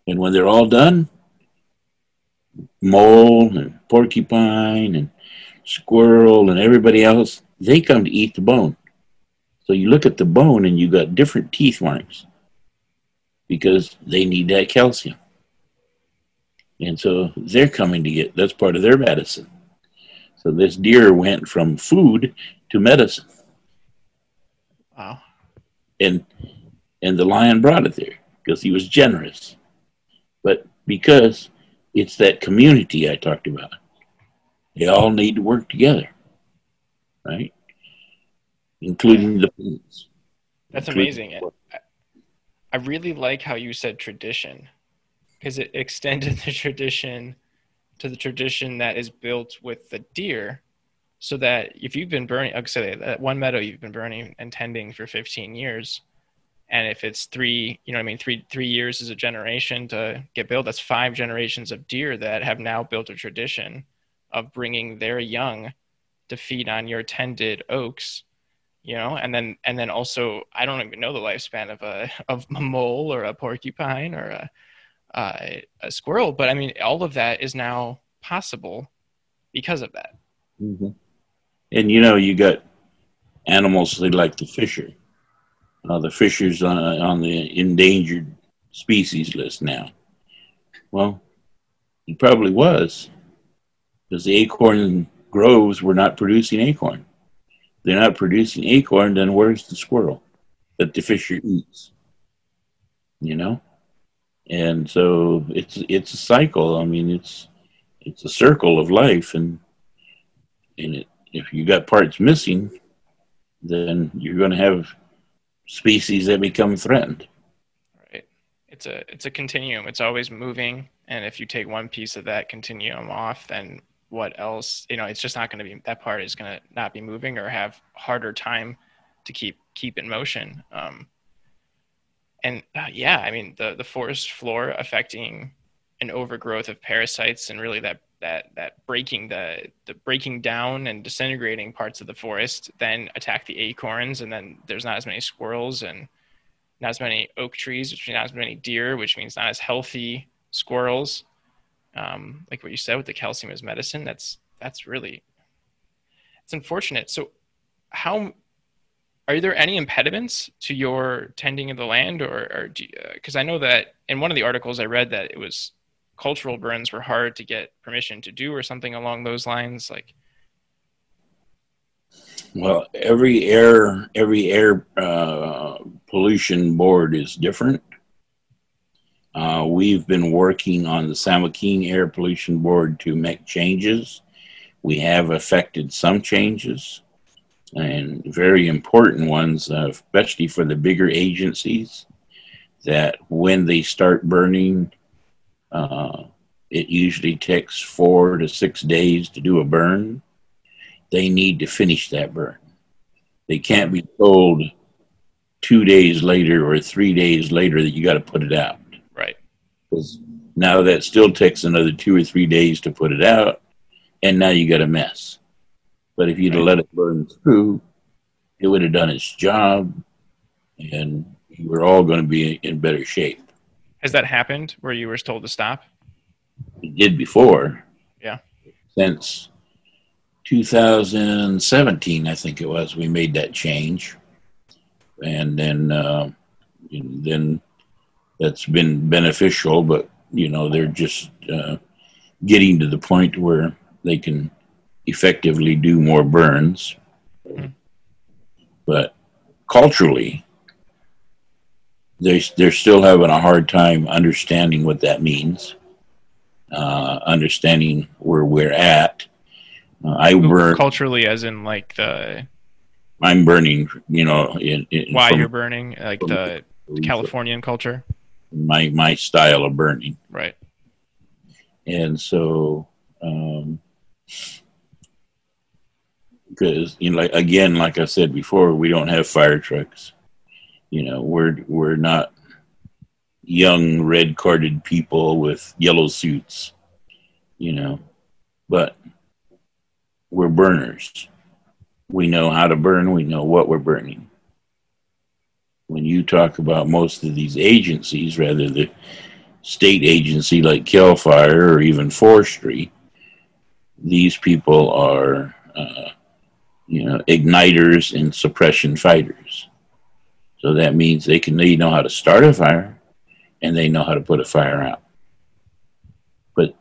And when they're all done, mole and porcupine and squirrel and everybody else, they come to eat the bone. So you look at the bone and you got different teeth marks because they need that calcium. And so they're coming to get that's part of their medicine. So this deer went from food to medicine. Wow. And and the lion brought it there because he was generous. But because it's that community I talked about, they all need to work together, right? Including the police. That's amazing. I, I really like how you said tradition because it extended the tradition to the tradition that is built with the deer so that if you've been burning like say that one meadow you've been burning and tending for 15 years and if it's three you know what i mean three three years is a generation to get built that's five generations of deer that have now built a tradition of bringing their young to feed on your tended oaks you know and then and then also i don't even know the lifespan of a of a mole or a porcupine or a uh, a squirrel but i mean all of that is now possible because of that mm-hmm. and you know you got animals like the fisher uh, the fishers on, on the endangered species list now. Well, he probably was, because the acorn groves were not producing acorn. They're not producing acorn, then where's the squirrel that the fisher eats? You know, and so it's it's a cycle. I mean, it's it's a circle of life, and and it, if you got parts missing, then you're going to have species that become threatened. Right. It's a it's a continuum. It's always moving, and if you take one piece of that continuum off, then what else? You know, it's just not going to be that part is going to not be moving or have harder time to keep keep in motion. Um, and uh, yeah, I mean the the forest floor affecting an overgrowth of parasites and really that that that breaking the the breaking down and disintegrating parts of the forest then attack the acorns and then there's not as many squirrels and not as many oak trees which means not as many deer which means not as healthy squirrels um, like what you said with the calcium as medicine that's that's really it's unfortunate. So how are there any impediments to your tending of the land or because uh, i know that in one of the articles i read that it was cultural burns were hard to get permission to do or something along those lines like? Well every air every air uh, pollution board is different uh, we've been working on the San Joaquin Air Pollution Board to make changes. We have affected some changes and very important ones, uh, especially for the bigger agencies, that when they start burning, uh, it usually takes four to six days to do a burn. They need to finish that burn. They can't be told two days later or three days later that you got to put it out. Because now that still takes another two or three days to put it out, and now you got a mess. But if you'd right. let it burn through, it would have done its job, and we're all going to be in better shape. Has that happened where you were told to stop? It did before. Yeah. Since 2017, I think it was, we made that change. And then, uh, and then that's been beneficial, but you know they're just uh, getting to the point where they can effectively do more burns. Mm. But culturally, they they're still having a hard time understanding what that means, uh, understanding where we're at. Uh, I burn culturally, as in like the. I'm burning, you know. In, in why from, you're burning, like the Californian culture. My my style of burning. Right. And so, um, because you know, like again, like I said before, we don't have fire trucks. You know, we're we're not young red carded people with yellow suits. You know, but we're burners. We know how to burn. We know what we're burning. When you talk about most of these agencies, rather the state agency like Cal Fire or even forestry, these people are, uh, you know, igniters and suppression fighters. So that means they can they know how to start a fire, and they know how to put a fire out. But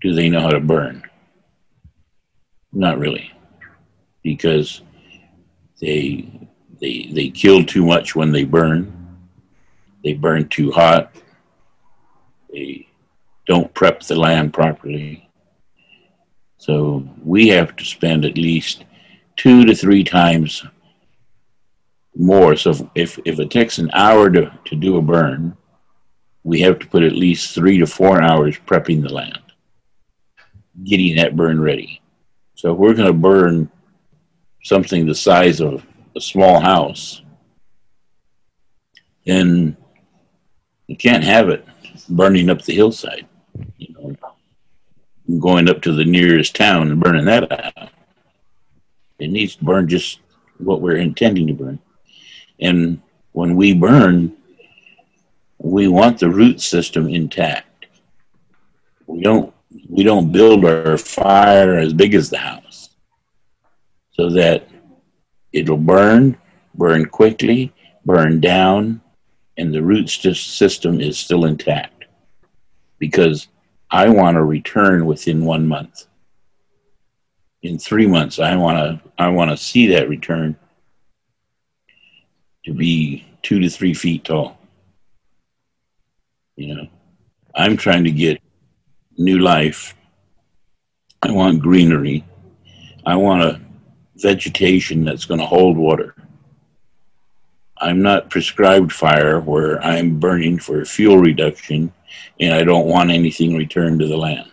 do they know how to burn? Not really, because they they they kill too much when they burn. They burn too hot. They don't prep the land properly. So we have to spend at least two to three times more. So if, if it takes an hour to, to do a burn, we have to put at least three to four hours prepping the land, getting that burn ready. So if we're going to burn something the size of a small house, then you can't have it burning up the hillside. You know, going up to the nearest town and burning that out. It needs to burn just what we're intending to burn. And when we burn, we want the root system intact. We don't we don't build our fire as big as the house so that it'll burn, burn quickly, burn down, and the root system is still intact. Because I want to return within one month. In three months, I want to I want to see that return to be two to three feet tall. You know, I'm trying to get new life. I want greenery. I want a vegetation that's going to hold water. I'm not prescribed fire where I'm burning for fuel reduction and I don't want anything returned to the land.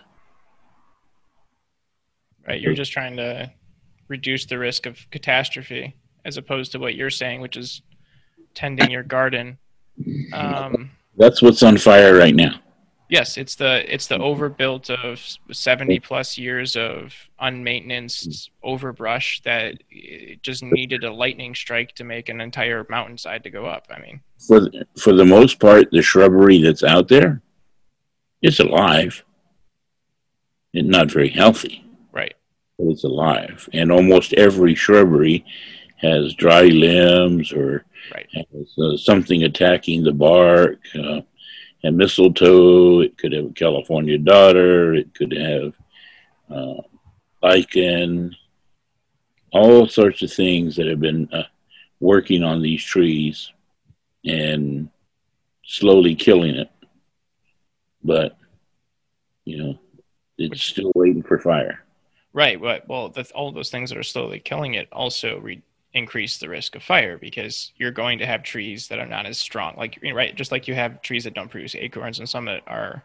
Right. You're just trying to reduce the risk of catastrophe as opposed to what you're saying, which is tending your garden. Um, That's what's on fire right now. Yes, it's the it's the overbuilt of seventy plus years of unmaintenanced overbrush that just needed a lightning strike to make an entire mountainside to go up. I mean, for the, for the most part, the shrubbery that's out there, it's alive. It's not very healthy, right? But it's alive, and almost every shrubbery has dry limbs or right. has uh, something attacking the bark. Uh, and mistletoe. It could have a California dodder. It could have uh, lichen. All sorts of things that have been uh, working on these trees and slowly killing it. But you know, it's still waiting for fire. Right. But well, all those things that are slowly killing it also re- increase the risk of fire because you're going to have trees that are not as strong like right just like you have trees that don't produce acorns and some that are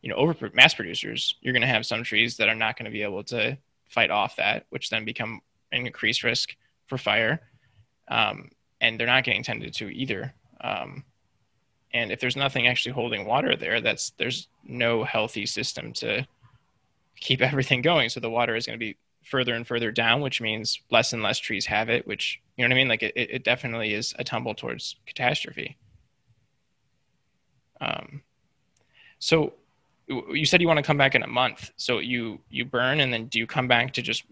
you know over mass producers you're going to have some trees that are not going to be able to fight off that which then become an increased risk for fire. Um, and they're not getting tended to either. Um, and if there's nothing actually holding water there that's there's no healthy system to keep everything going. So the water is going to be further and further down, which means less and less trees have it, which, you know what I mean? Like it, it definitely is a tumble towards catastrophe. Um, so you said you want to come back in a month. So you, you burn and then do you come back to just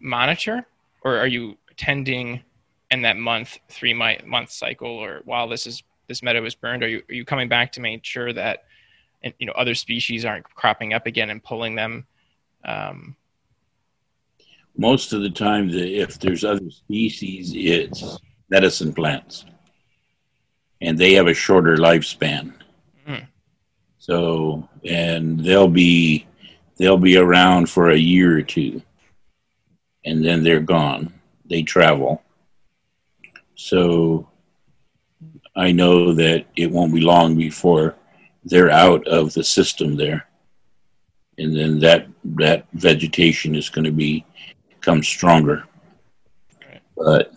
monitor or are you tending in that month, three month cycle or while this is this meadow is burned? Are you are you coming back to make sure that and you know other species aren't cropping up again and pulling them? Um, Most of the time, the, if there's other species, it's medicine plants, and they have a shorter lifespan. Mm. So, and they'll be they'll be around for a year or two, and then they're gone. They travel. So, I know that it won't be long before they're out of the system there, and then that that vegetation is going to be become stronger. But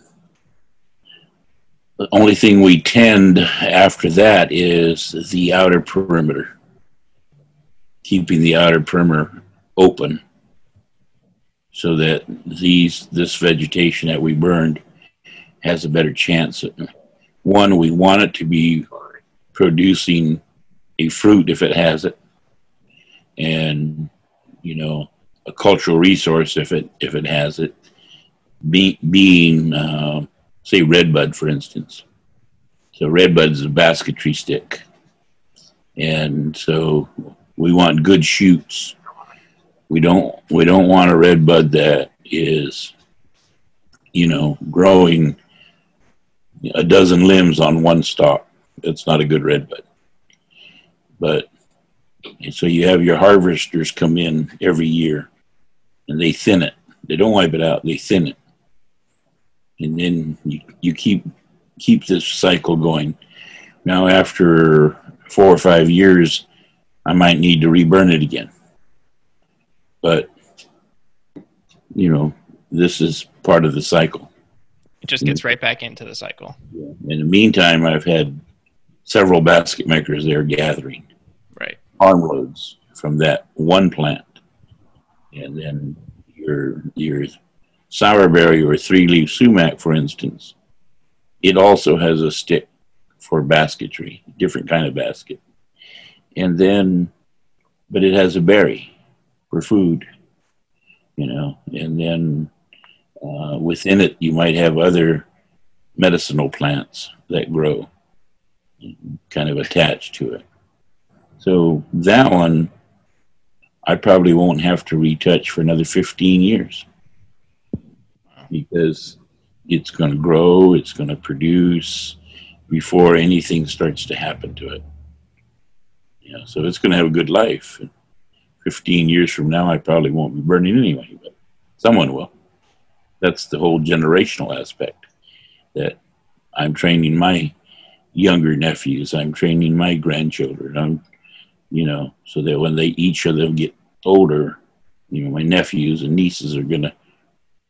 the only thing we tend after that is the outer perimeter, keeping the outer perimeter open so that these this vegetation that we burned has a better chance. One, we want it to be producing a fruit if it has it, and you know a cultural resource if it if it has it. Be, being uh, say redbud, for instance. So redbud is a basketry stick, and so we want good shoots. We don't we don't want a redbud that is, you know, growing a dozen limbs on one stalk. It's not a good redbud. But so you have your harvesters come in every year, and they thin it. They don't wipe it out. They thin it and then you, you keep keep this cycle going. Now, after four or five years, I might need to reburn it again. But you know, this is part of the cycle. It just gets mm-hmm. right back into the cycle. In the meantime, I've had several basket makers there gathering right armloads from that one plant, and then your your sourberry or three leaf sumac, for instance, it also has a stick for basketry, different kind of basket. And then, but it has a berry for food, you know, and then uh, within it, you might have other medicinal plants that grow kind of attached to it. So that one, I probably won't have to retouch for another 15 years because it's going to grow, it's going to produce before anything starts to happen to it. Yeah, so it's going to have a good life. 15 years from now, I probably won't be burning anyway, but someone will. That's the whole generational aspect that I'm training my younger nephews, I'm training my grandchildren. I'm, you know, so that when they each of them get older, you know, my nephews and nieces are going to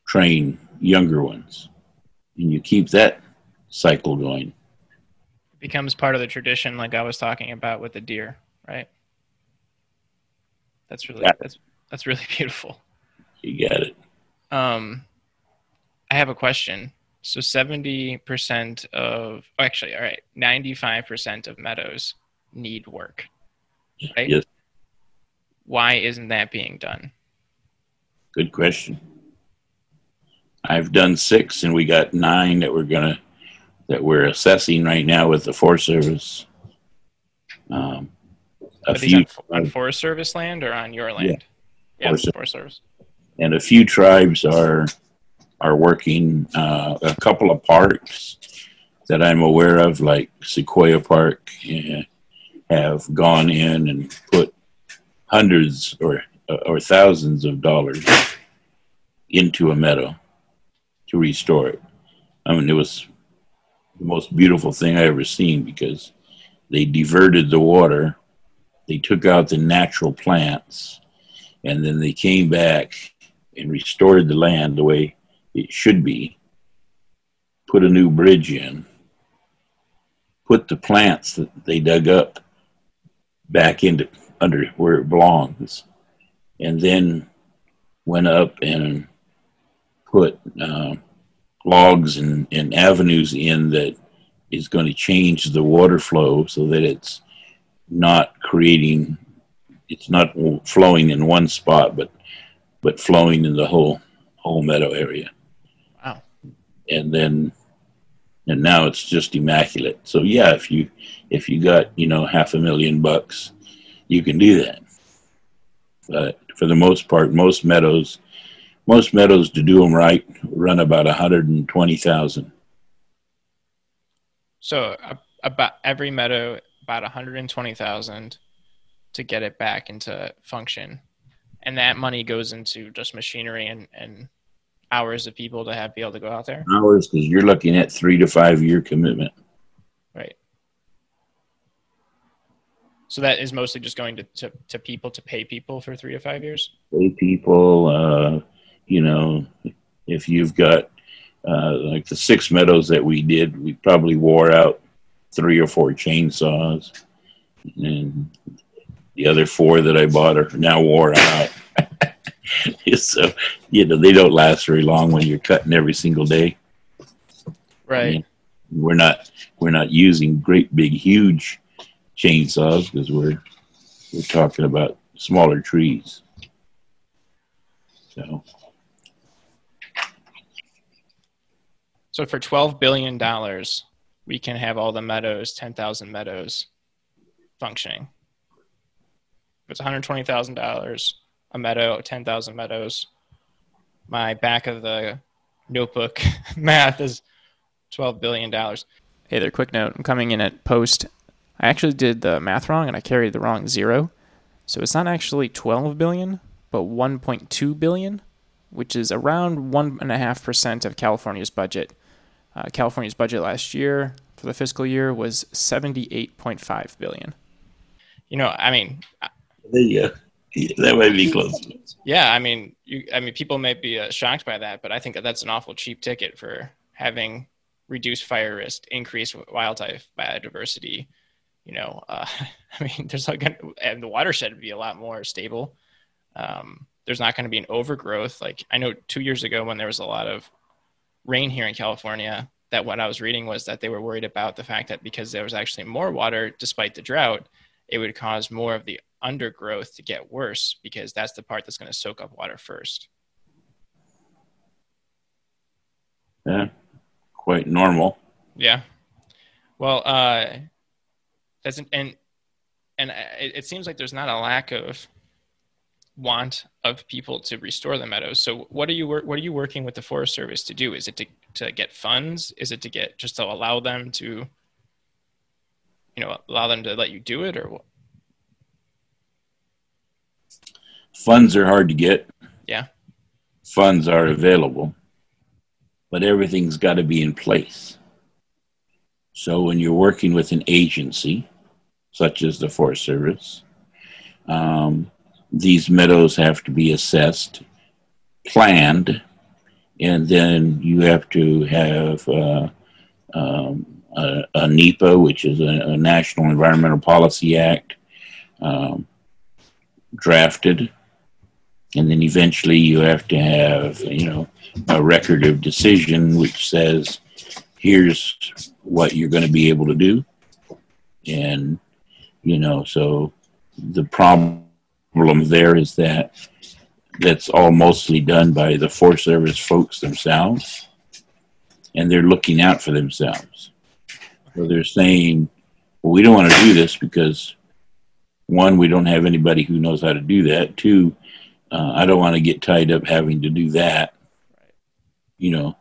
train younger ones. And you keep that cycle going. It becomes part of the tradition, like I was talking about with the deer, right? That's really that's that's really beautiful. You got it. Um, I have a question. So seventy percent of actually, all right, ninety-five percent of meadows need work, right? Yes. Why isn't that being done? Good question. I've done six, and we got nine that we're gonna that we're assessing right now with the Forest Service. Um, a few on, on, Forest Service land or on your land? Yeah, yeah Forest, Forest Service. And a few tribes are are working. Uh, a couple of parks that I'm aware of, like Sequoia Park, uh, have gone in and put hundreds or or thousands of dollars into a meadow to restore it. I mean, it was the most beautiful thing I ever seen because they diverted the water, they took out the natural plants, and then they came back and restored the land the way it should be, put a new bridge in, put the plants that they dug up back into under where it belongs, and then went up and put uh, logs and, and avenues in that is going to change the water flow so that it's not creating it's not flowing in one spot but but flowing in the whole whole meadow area. Wow. And then and now it's just immaculate. So yeah, if you if you got you know half a million bucks, you can do that. But for the most part, most meadows, most meadows to do them right run about a hundred and twenty thousand. So uh, about every meadow about a hundred and twenty thousand to get it back into function, and that money goes into just machinery and and hours of people to have be able to go out there? Hours because you're looking at three to five year commitment. Right. So that is mostly just going to, to, to people to pay people for three to five years? Pay people, uh, you know, if you've got uh, like the six meadows that we did, we probably wore out three or four chainsaws. And the other four that I bought are now wore out. so you know they don't last very long when you're cutting every single day. Right. we're not we're not using great big huge chainsaws because we're we're talking about smaller trees. So. So for twelve billion dollars, we can have all the meadows, ten thousand meadows, functioning. If it's one hundred twenty thousand dollars, a meadow, 10,000 meadows. My back of the notebook math is $12 billion. Hey there, quick note. I'm coming in at post. I actually did the math wrong and I carried the wrong zero. So it's not actually 12 billion, but 1.2 billion, which is around 1.5% of California's budget. Uh, California's budget last year for the fiscal year was 78.5 billion. You know, I mean, there you go. That might be close. Yeah, I mean, you, I mean, people may be uh, shocked by that, but I think that that's an awful cheap ticket for having reduced fire risk, increased wildlife biodiversity. You know, uh, I mean, there's like, and the watershed would be a lot more stable. Um, there's not going to be an overgrowth. Like I know two years ago when there was a lot of rain here in California, that what I was reading was that they were worried about the fact that because there was actually more water despite the drought, it would cause more of the undergrowth to get worse because that's the part that's going to soak up water first. Yeah, quite normal. Yeah. Well, uh, that's an, and and it, it seems like there's not a lack of want of people to restore the meadows. So what are you what are you working with the Forest Service to do? Is it to to get funds? Is it to get just to allow them to you know allow them to let you do it or what? Funds are hard to get. Yeah. Funds are available, but everything's got to be in place. So when you're working with an agency, such as the Forest Service, um, these meadows have to be assessed, planned, and then you have to have uh, um, a, a, NEPA, which is a, a National Environmental Policy Act, um, drafted and then eventually you have to have you know a record of decision which says here's what you're going to be able to do. And you know so the problem there is that that's all mostly done by the forest service folks themselves. And they're looking out for themselves. So they're saying well we don't want to do this because one we don't have anybody who knows how to do that. Two uh, I don't want to get tied up having to do that. Right. You know,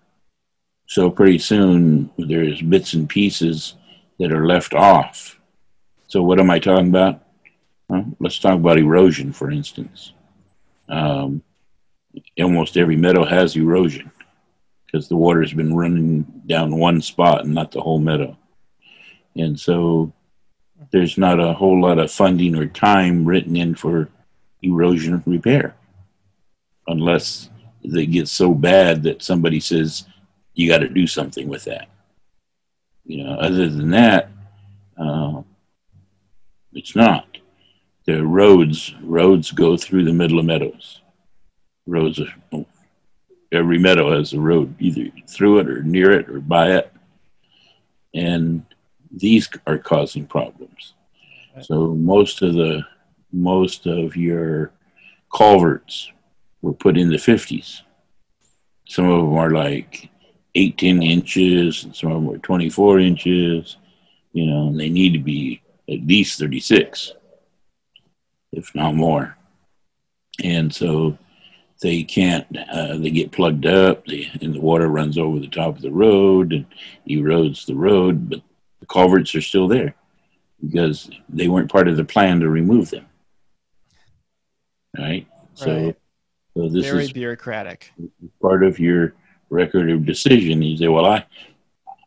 so pretty soon there's bits and pieces that are left off. So what am I talking about? Well, let's talk about erosion, for instance. Um, almost every meadow has erosion because the water has been running down one spot and not the whole meadow. And so there's not a whole lot of funding or time written in for erosion repair unless they get so bad that somebody says you got to do something with that. You know, other than that, uh, it's not. The roads roads go through the middle of meadows. Roads, are, every meadow has a road either through it or near it or by it, and these are causing problems. So most of the most of your culverts were put in the 50s. Some of them are like 18 inches, and some of them are 24 inches, you know, and they need to be at least 36, if not more. And so they can't, uh, they get plugged up, they, and the water runs over the top of the road and erodes the road, but the culverts are still there because they weren't part of the plan to remove them. Right? So, Right. So this Very is bureaucratic. part of your record of decision. You say, "Well, I,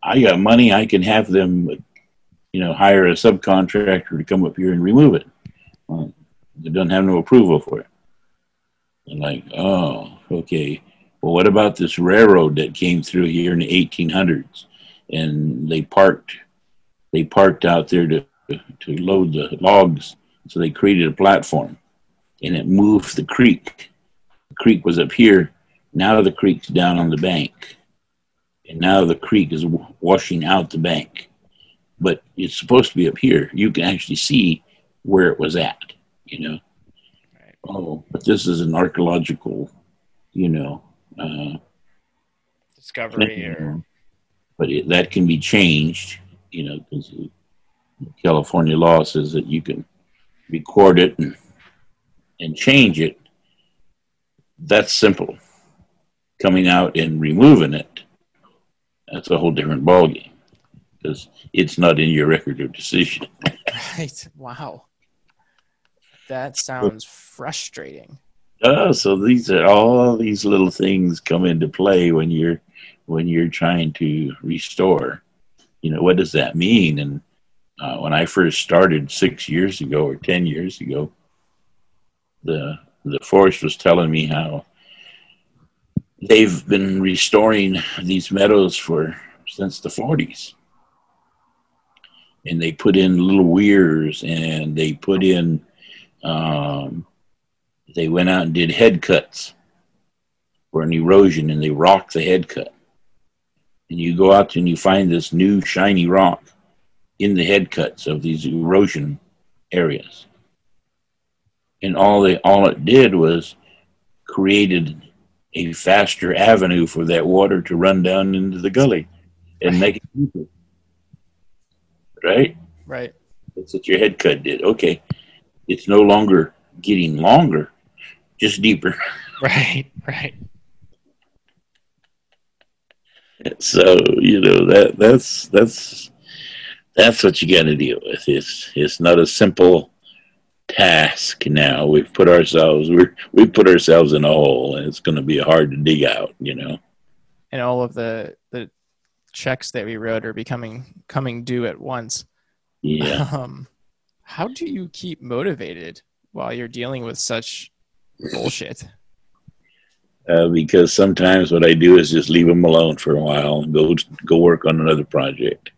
I got money. I can have them, you know, hire a subcontractor to come up here and remove it." Well, they don't have no approval for it. And like, oh, okay. Well, what about this railroad that came through here in the 1800s, and they parked, they parked out there to to load the logs, so they created a platform, and it moved the creek. Creek was up here now the creek's down on the bank, and now the creek is washing out the bank. But it's supposed to be up here. You can actually see where it was at, you know. Right. Oh, but this is an archaeological, you know, uh, Discovery or but it, that can be changed, you know, because California law says that you can record it and and change it. That's simple. Coming out and removing it, that's a whole different ballgame because it's not in your record of decision. right. Wow. That sounds frustrating. Oh, so these are all these little things come into play when you're when you're trying to restore. You know, what does that mean? And uh, when I first started six years ago or ten years ago, the the forest was telling me how they've been restoring these meadows for since the 40s and they put in little weirs and they put in um, they went out and did head cuts for an erosion and they rocked the head cut. And you go out and you find this new shiny rock in the head cuts of these erosion areas and all they all it did was created a faster avenue for that water to run down into the gully and make it deeper. Right? Right. That's what your head cut did. Okay. It's no longer getting longer, just deeper. Right. Right. So, you know, that that's that's that's what you gotta deal with. It's it's not a simple task now. We've put ourselves we're we put ourselves in a hole and it's gonna be hard to dig out, you know. And all of the the checks that we wrote are becoming coming due at once. Yeah. Um, how do you keep motivated while you're dealing with such bullshit? uh, because sometimes what I do is just leave them alone for a while and go go work on another project,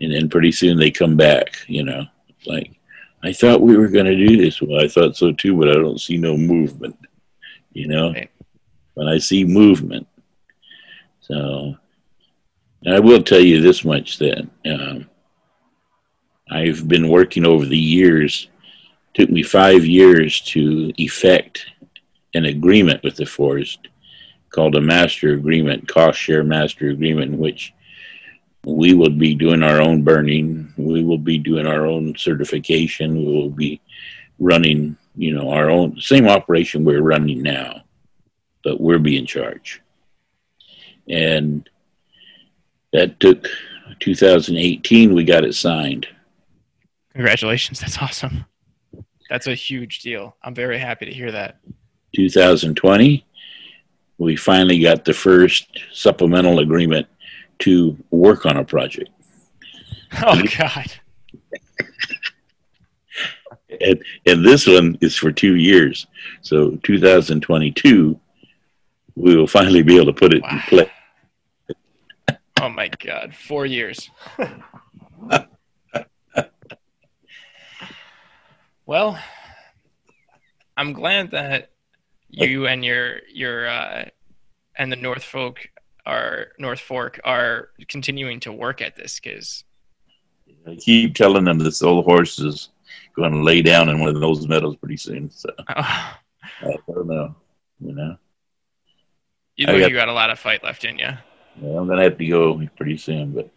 and then pretty soon they come back. You know, like I thought we were going to do this. Well, I thought so too, but I don't see no movement. You know, Right. when I see movement, so I will tell you this much that um, I've been working over the years. Took me five years to effect an agreement with the forest called a master agreement, cost share master agreement, in which we will be doing our own burning, we will be doing our own certification, we will be running, you know, our own same operation we're running now, but we'll be in charge. And that took 2018, we got it signed. Congratulations. That's awesome. That's a huge deal. I'm very happy to hear that. 2020, we finally got the first supplemental agreement to work on a project. Oh God. And, and this one is for two years. So 2022, we will finally be able to put it in Wow. play. Oh my God. Four years. well, I'm glad that you and your your uh, and the North Fork are North Fork are continuing to work at this because I keep telling them this old horse is going to lay down in one of those meadows pretty soon. So I don't know, you know. you look got- you got a lot of fight left in you. Yeah, I'm gonna have to go pretty soon, but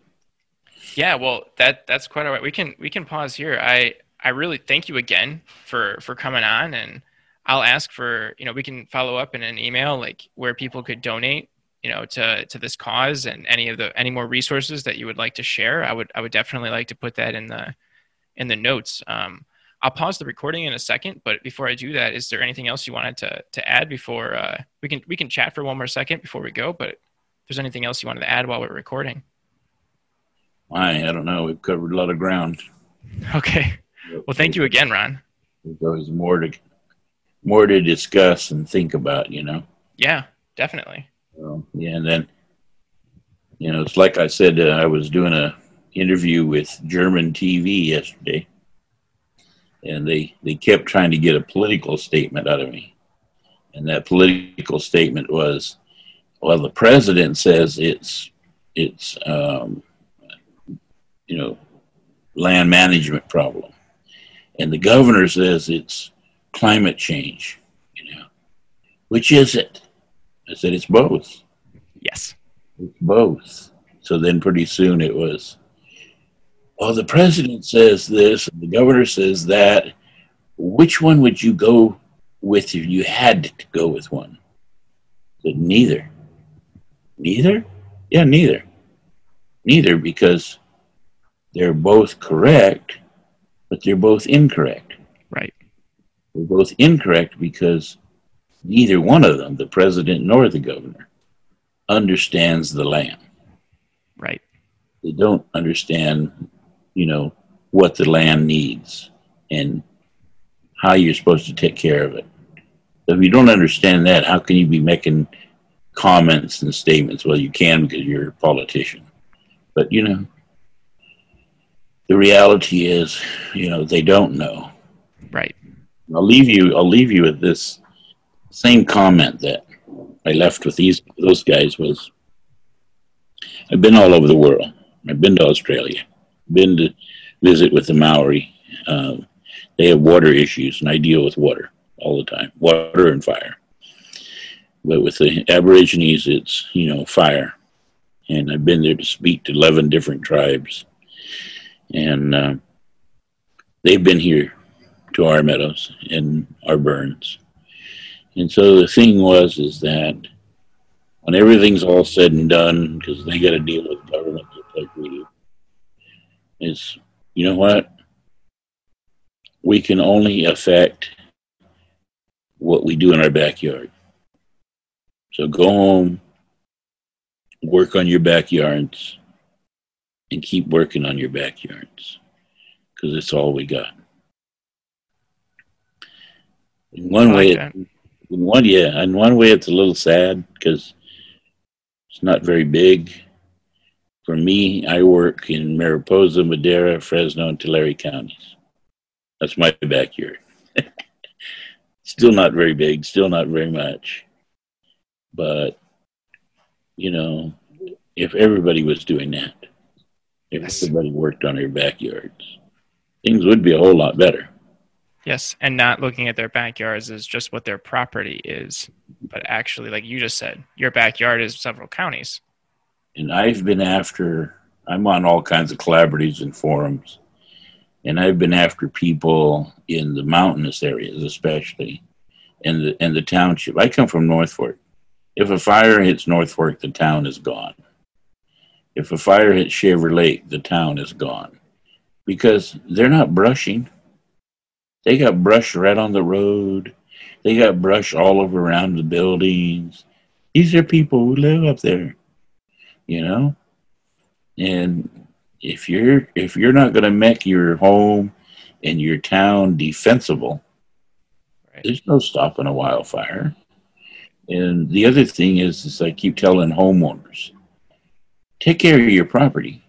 yeah, well, that that's quite all right. We can we can pause here. I I really thank you again for for coming on, and I'll ask for you know we can follow up in an email like where people could donate you know to to this cause and any of the any more resources that you would like to share. I would I would definitely like to put that in the in the notes. Um, I'll pause the recording in a second, but before I do that, is there anything else you wanted to to add before uh, we can we can chat for one more second before we go? But if there's anything else you wanted to add while we're recording? I I don't know. We've covered a lot of ground. Okay. Well, thank you again, Ron. There's always more to more to discuss and think about, you know. Yeah, definitely. Yeah, and then you know, it's like I said, uh, I was doing a interview with German TV yesterday, and they they kept trying to get a political statement out of me, and that political statement was, well, the president says it's it's um, you know land management problem, and the governor says it's climate change. You know, which is it? I said it's both. Yes, it's both. So then, pretty soon, it was well, the president says this, and the governor says that. Which one would you go with if you had to go with one? But neither. Neither? Yeah, neither. Neither because they're both correct, but they're both incorrect. Right. They're both incorrect because neither one of them, the president nor the governor, understands the land. Right. They don't understand you know, what the land needs and how you're supposed to take care of it. If you don't understand that, how can you be making comments and statements? Well, you can because you're a politician. But, you know, the reality is, you know, they don't know. Right. I'll leave you I'll leave you with this same comment that I left with these those guys was I've been all over the world. I've been to Australia been to visit with the Maori. Uh, they have water issues, and I deal with water all the time, water and fire. But with the Aborigines, it's you know fire, and I've been there to speak to eleven different tribes, and uh, they've been here to our meadows and our burns. And so the thing was is that when everything's all said and done, because they got to deal with government just like we do, is you know what? We can only affect what we do in our backyard. So go home, work on your backyards, and keep working on your backyards because it's all we got. In one like way, in one yeah, in one way it's a little sad because it's not very big for me, I work in Mariposa, Madera, Fresno, and Tulare counties. That's my backyard. still not very big, still not very much. But, you know, if everybody was doing that, if everybody worked on their backyards, things would be a whole lot better. Yes, and not looking at their backyards as just what their property is, but actually, like you just said, your backyard is several counties and I've been after. I'm on all kinds of collaboratives and forums, and I've been after people in the mountainous areas, especially, in the in the township. I come from North Fork. If a fire hits North Fork, the town is gone. If a fire hits Shaver Lake, the town is gone, because they're not brushing. They got brush right on the road. They got brush all over around the buildings. These are people who live up there you know and if you're if you're not going to make your home and your town defensible right. there's no stopping a wildfire and the other thing is is i keep telling homeowners take care of your property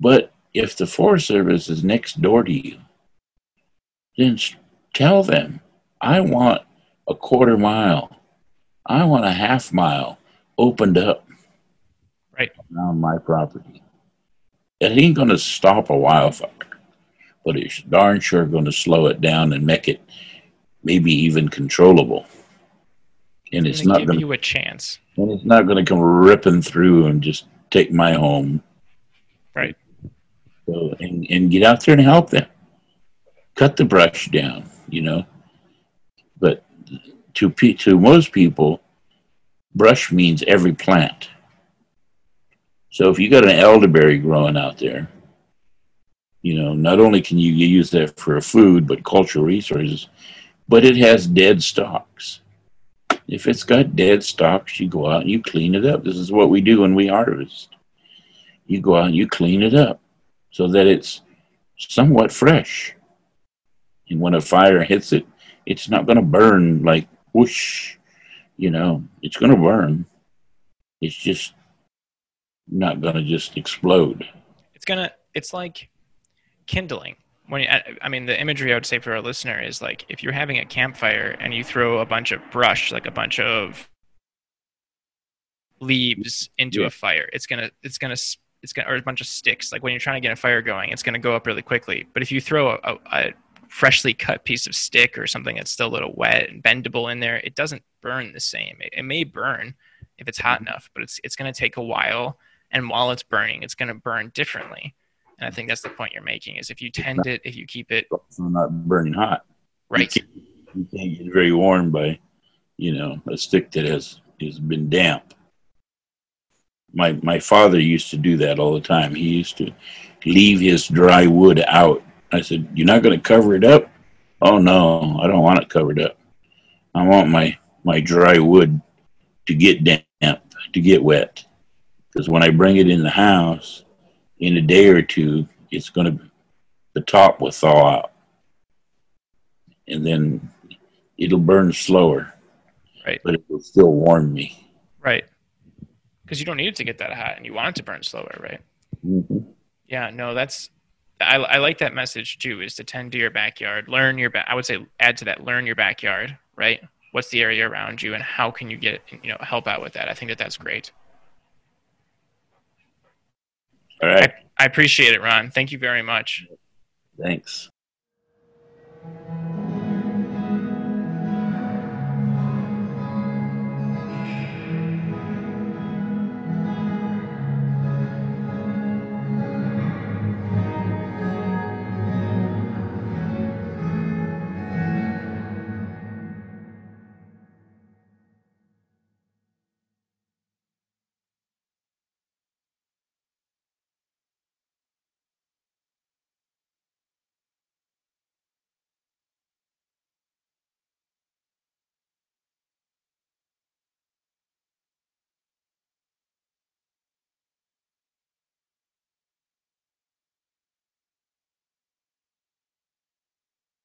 but if the forest service is next door to you then tell them i want a quarter mile i want a half mile opened up right around my property. It ain't going to stop a wildfire, but it's darn sure going to slow it down and make it maybe even controllable. and it's, not gonna not give going you a chance. and it's not going to come ripping through and just take my home. Right. So and and get out there and help them. Cut the brush down, you know. But to pe- to most people, brush means every plant. So if you got an elderberry growing out there, you know, not only can you use that for food, but cultural resources, but it has dead stalks. If it's got dead stalks, you go out and you clean it up. This is what we do when we harvest. You go out and you clean it up so that it's somewhat fresh. And when a fire hits it, it's not going to burn like whoosh, you know, it's going to burn. It's just not going to just explode. It's gonna. It's like kindling. When you, I I mean, the imagery I would say for our listener is like if you're having a campfire and you throw a bunch of brush, like a bunch of leaves into Yeah. a fire, it's gonna. It's gonna. It's gonna, or a bunch of sticks. Like when you're trying to get a fire going, it's gonna go up really quickly. But if you throw a, a freshly cut piece of stick or something that's still a little wet and bendable in there, it doesn't burn the same. It, it may burn if it's hot mm-hmm. enough, but it's it's gonna take a while. And while it's burning, it's gonna burn differently. And I think that's the point you're making is if you tend it, if you keep it It's not burning hot. right, You can't, you can't get very warm by, you know, a stick that has has been damp. My my father used to do that all the time. He used to leave his dry wood out. I said, "You're not going to cover it up?" Oh no, I don't want it covered up. I want my my dry wood to get damp, to get wet, because when I bring it in the house, in a day or two, it's going to the top will thaw out and then it'll burn slower. Right. But it will still warm me. right, because you don't need it to get that hot, and you want it to burn slower, right? Mm-hmm. Yeah, no, that's I, I like that message too is to tend to your backyard learn your back i would say add to that learn your backyard right? What's the area around you and how can you get you know help out with that? I think that that's great. All right. I, I appreciate it ron. Thank you very much. Thanks.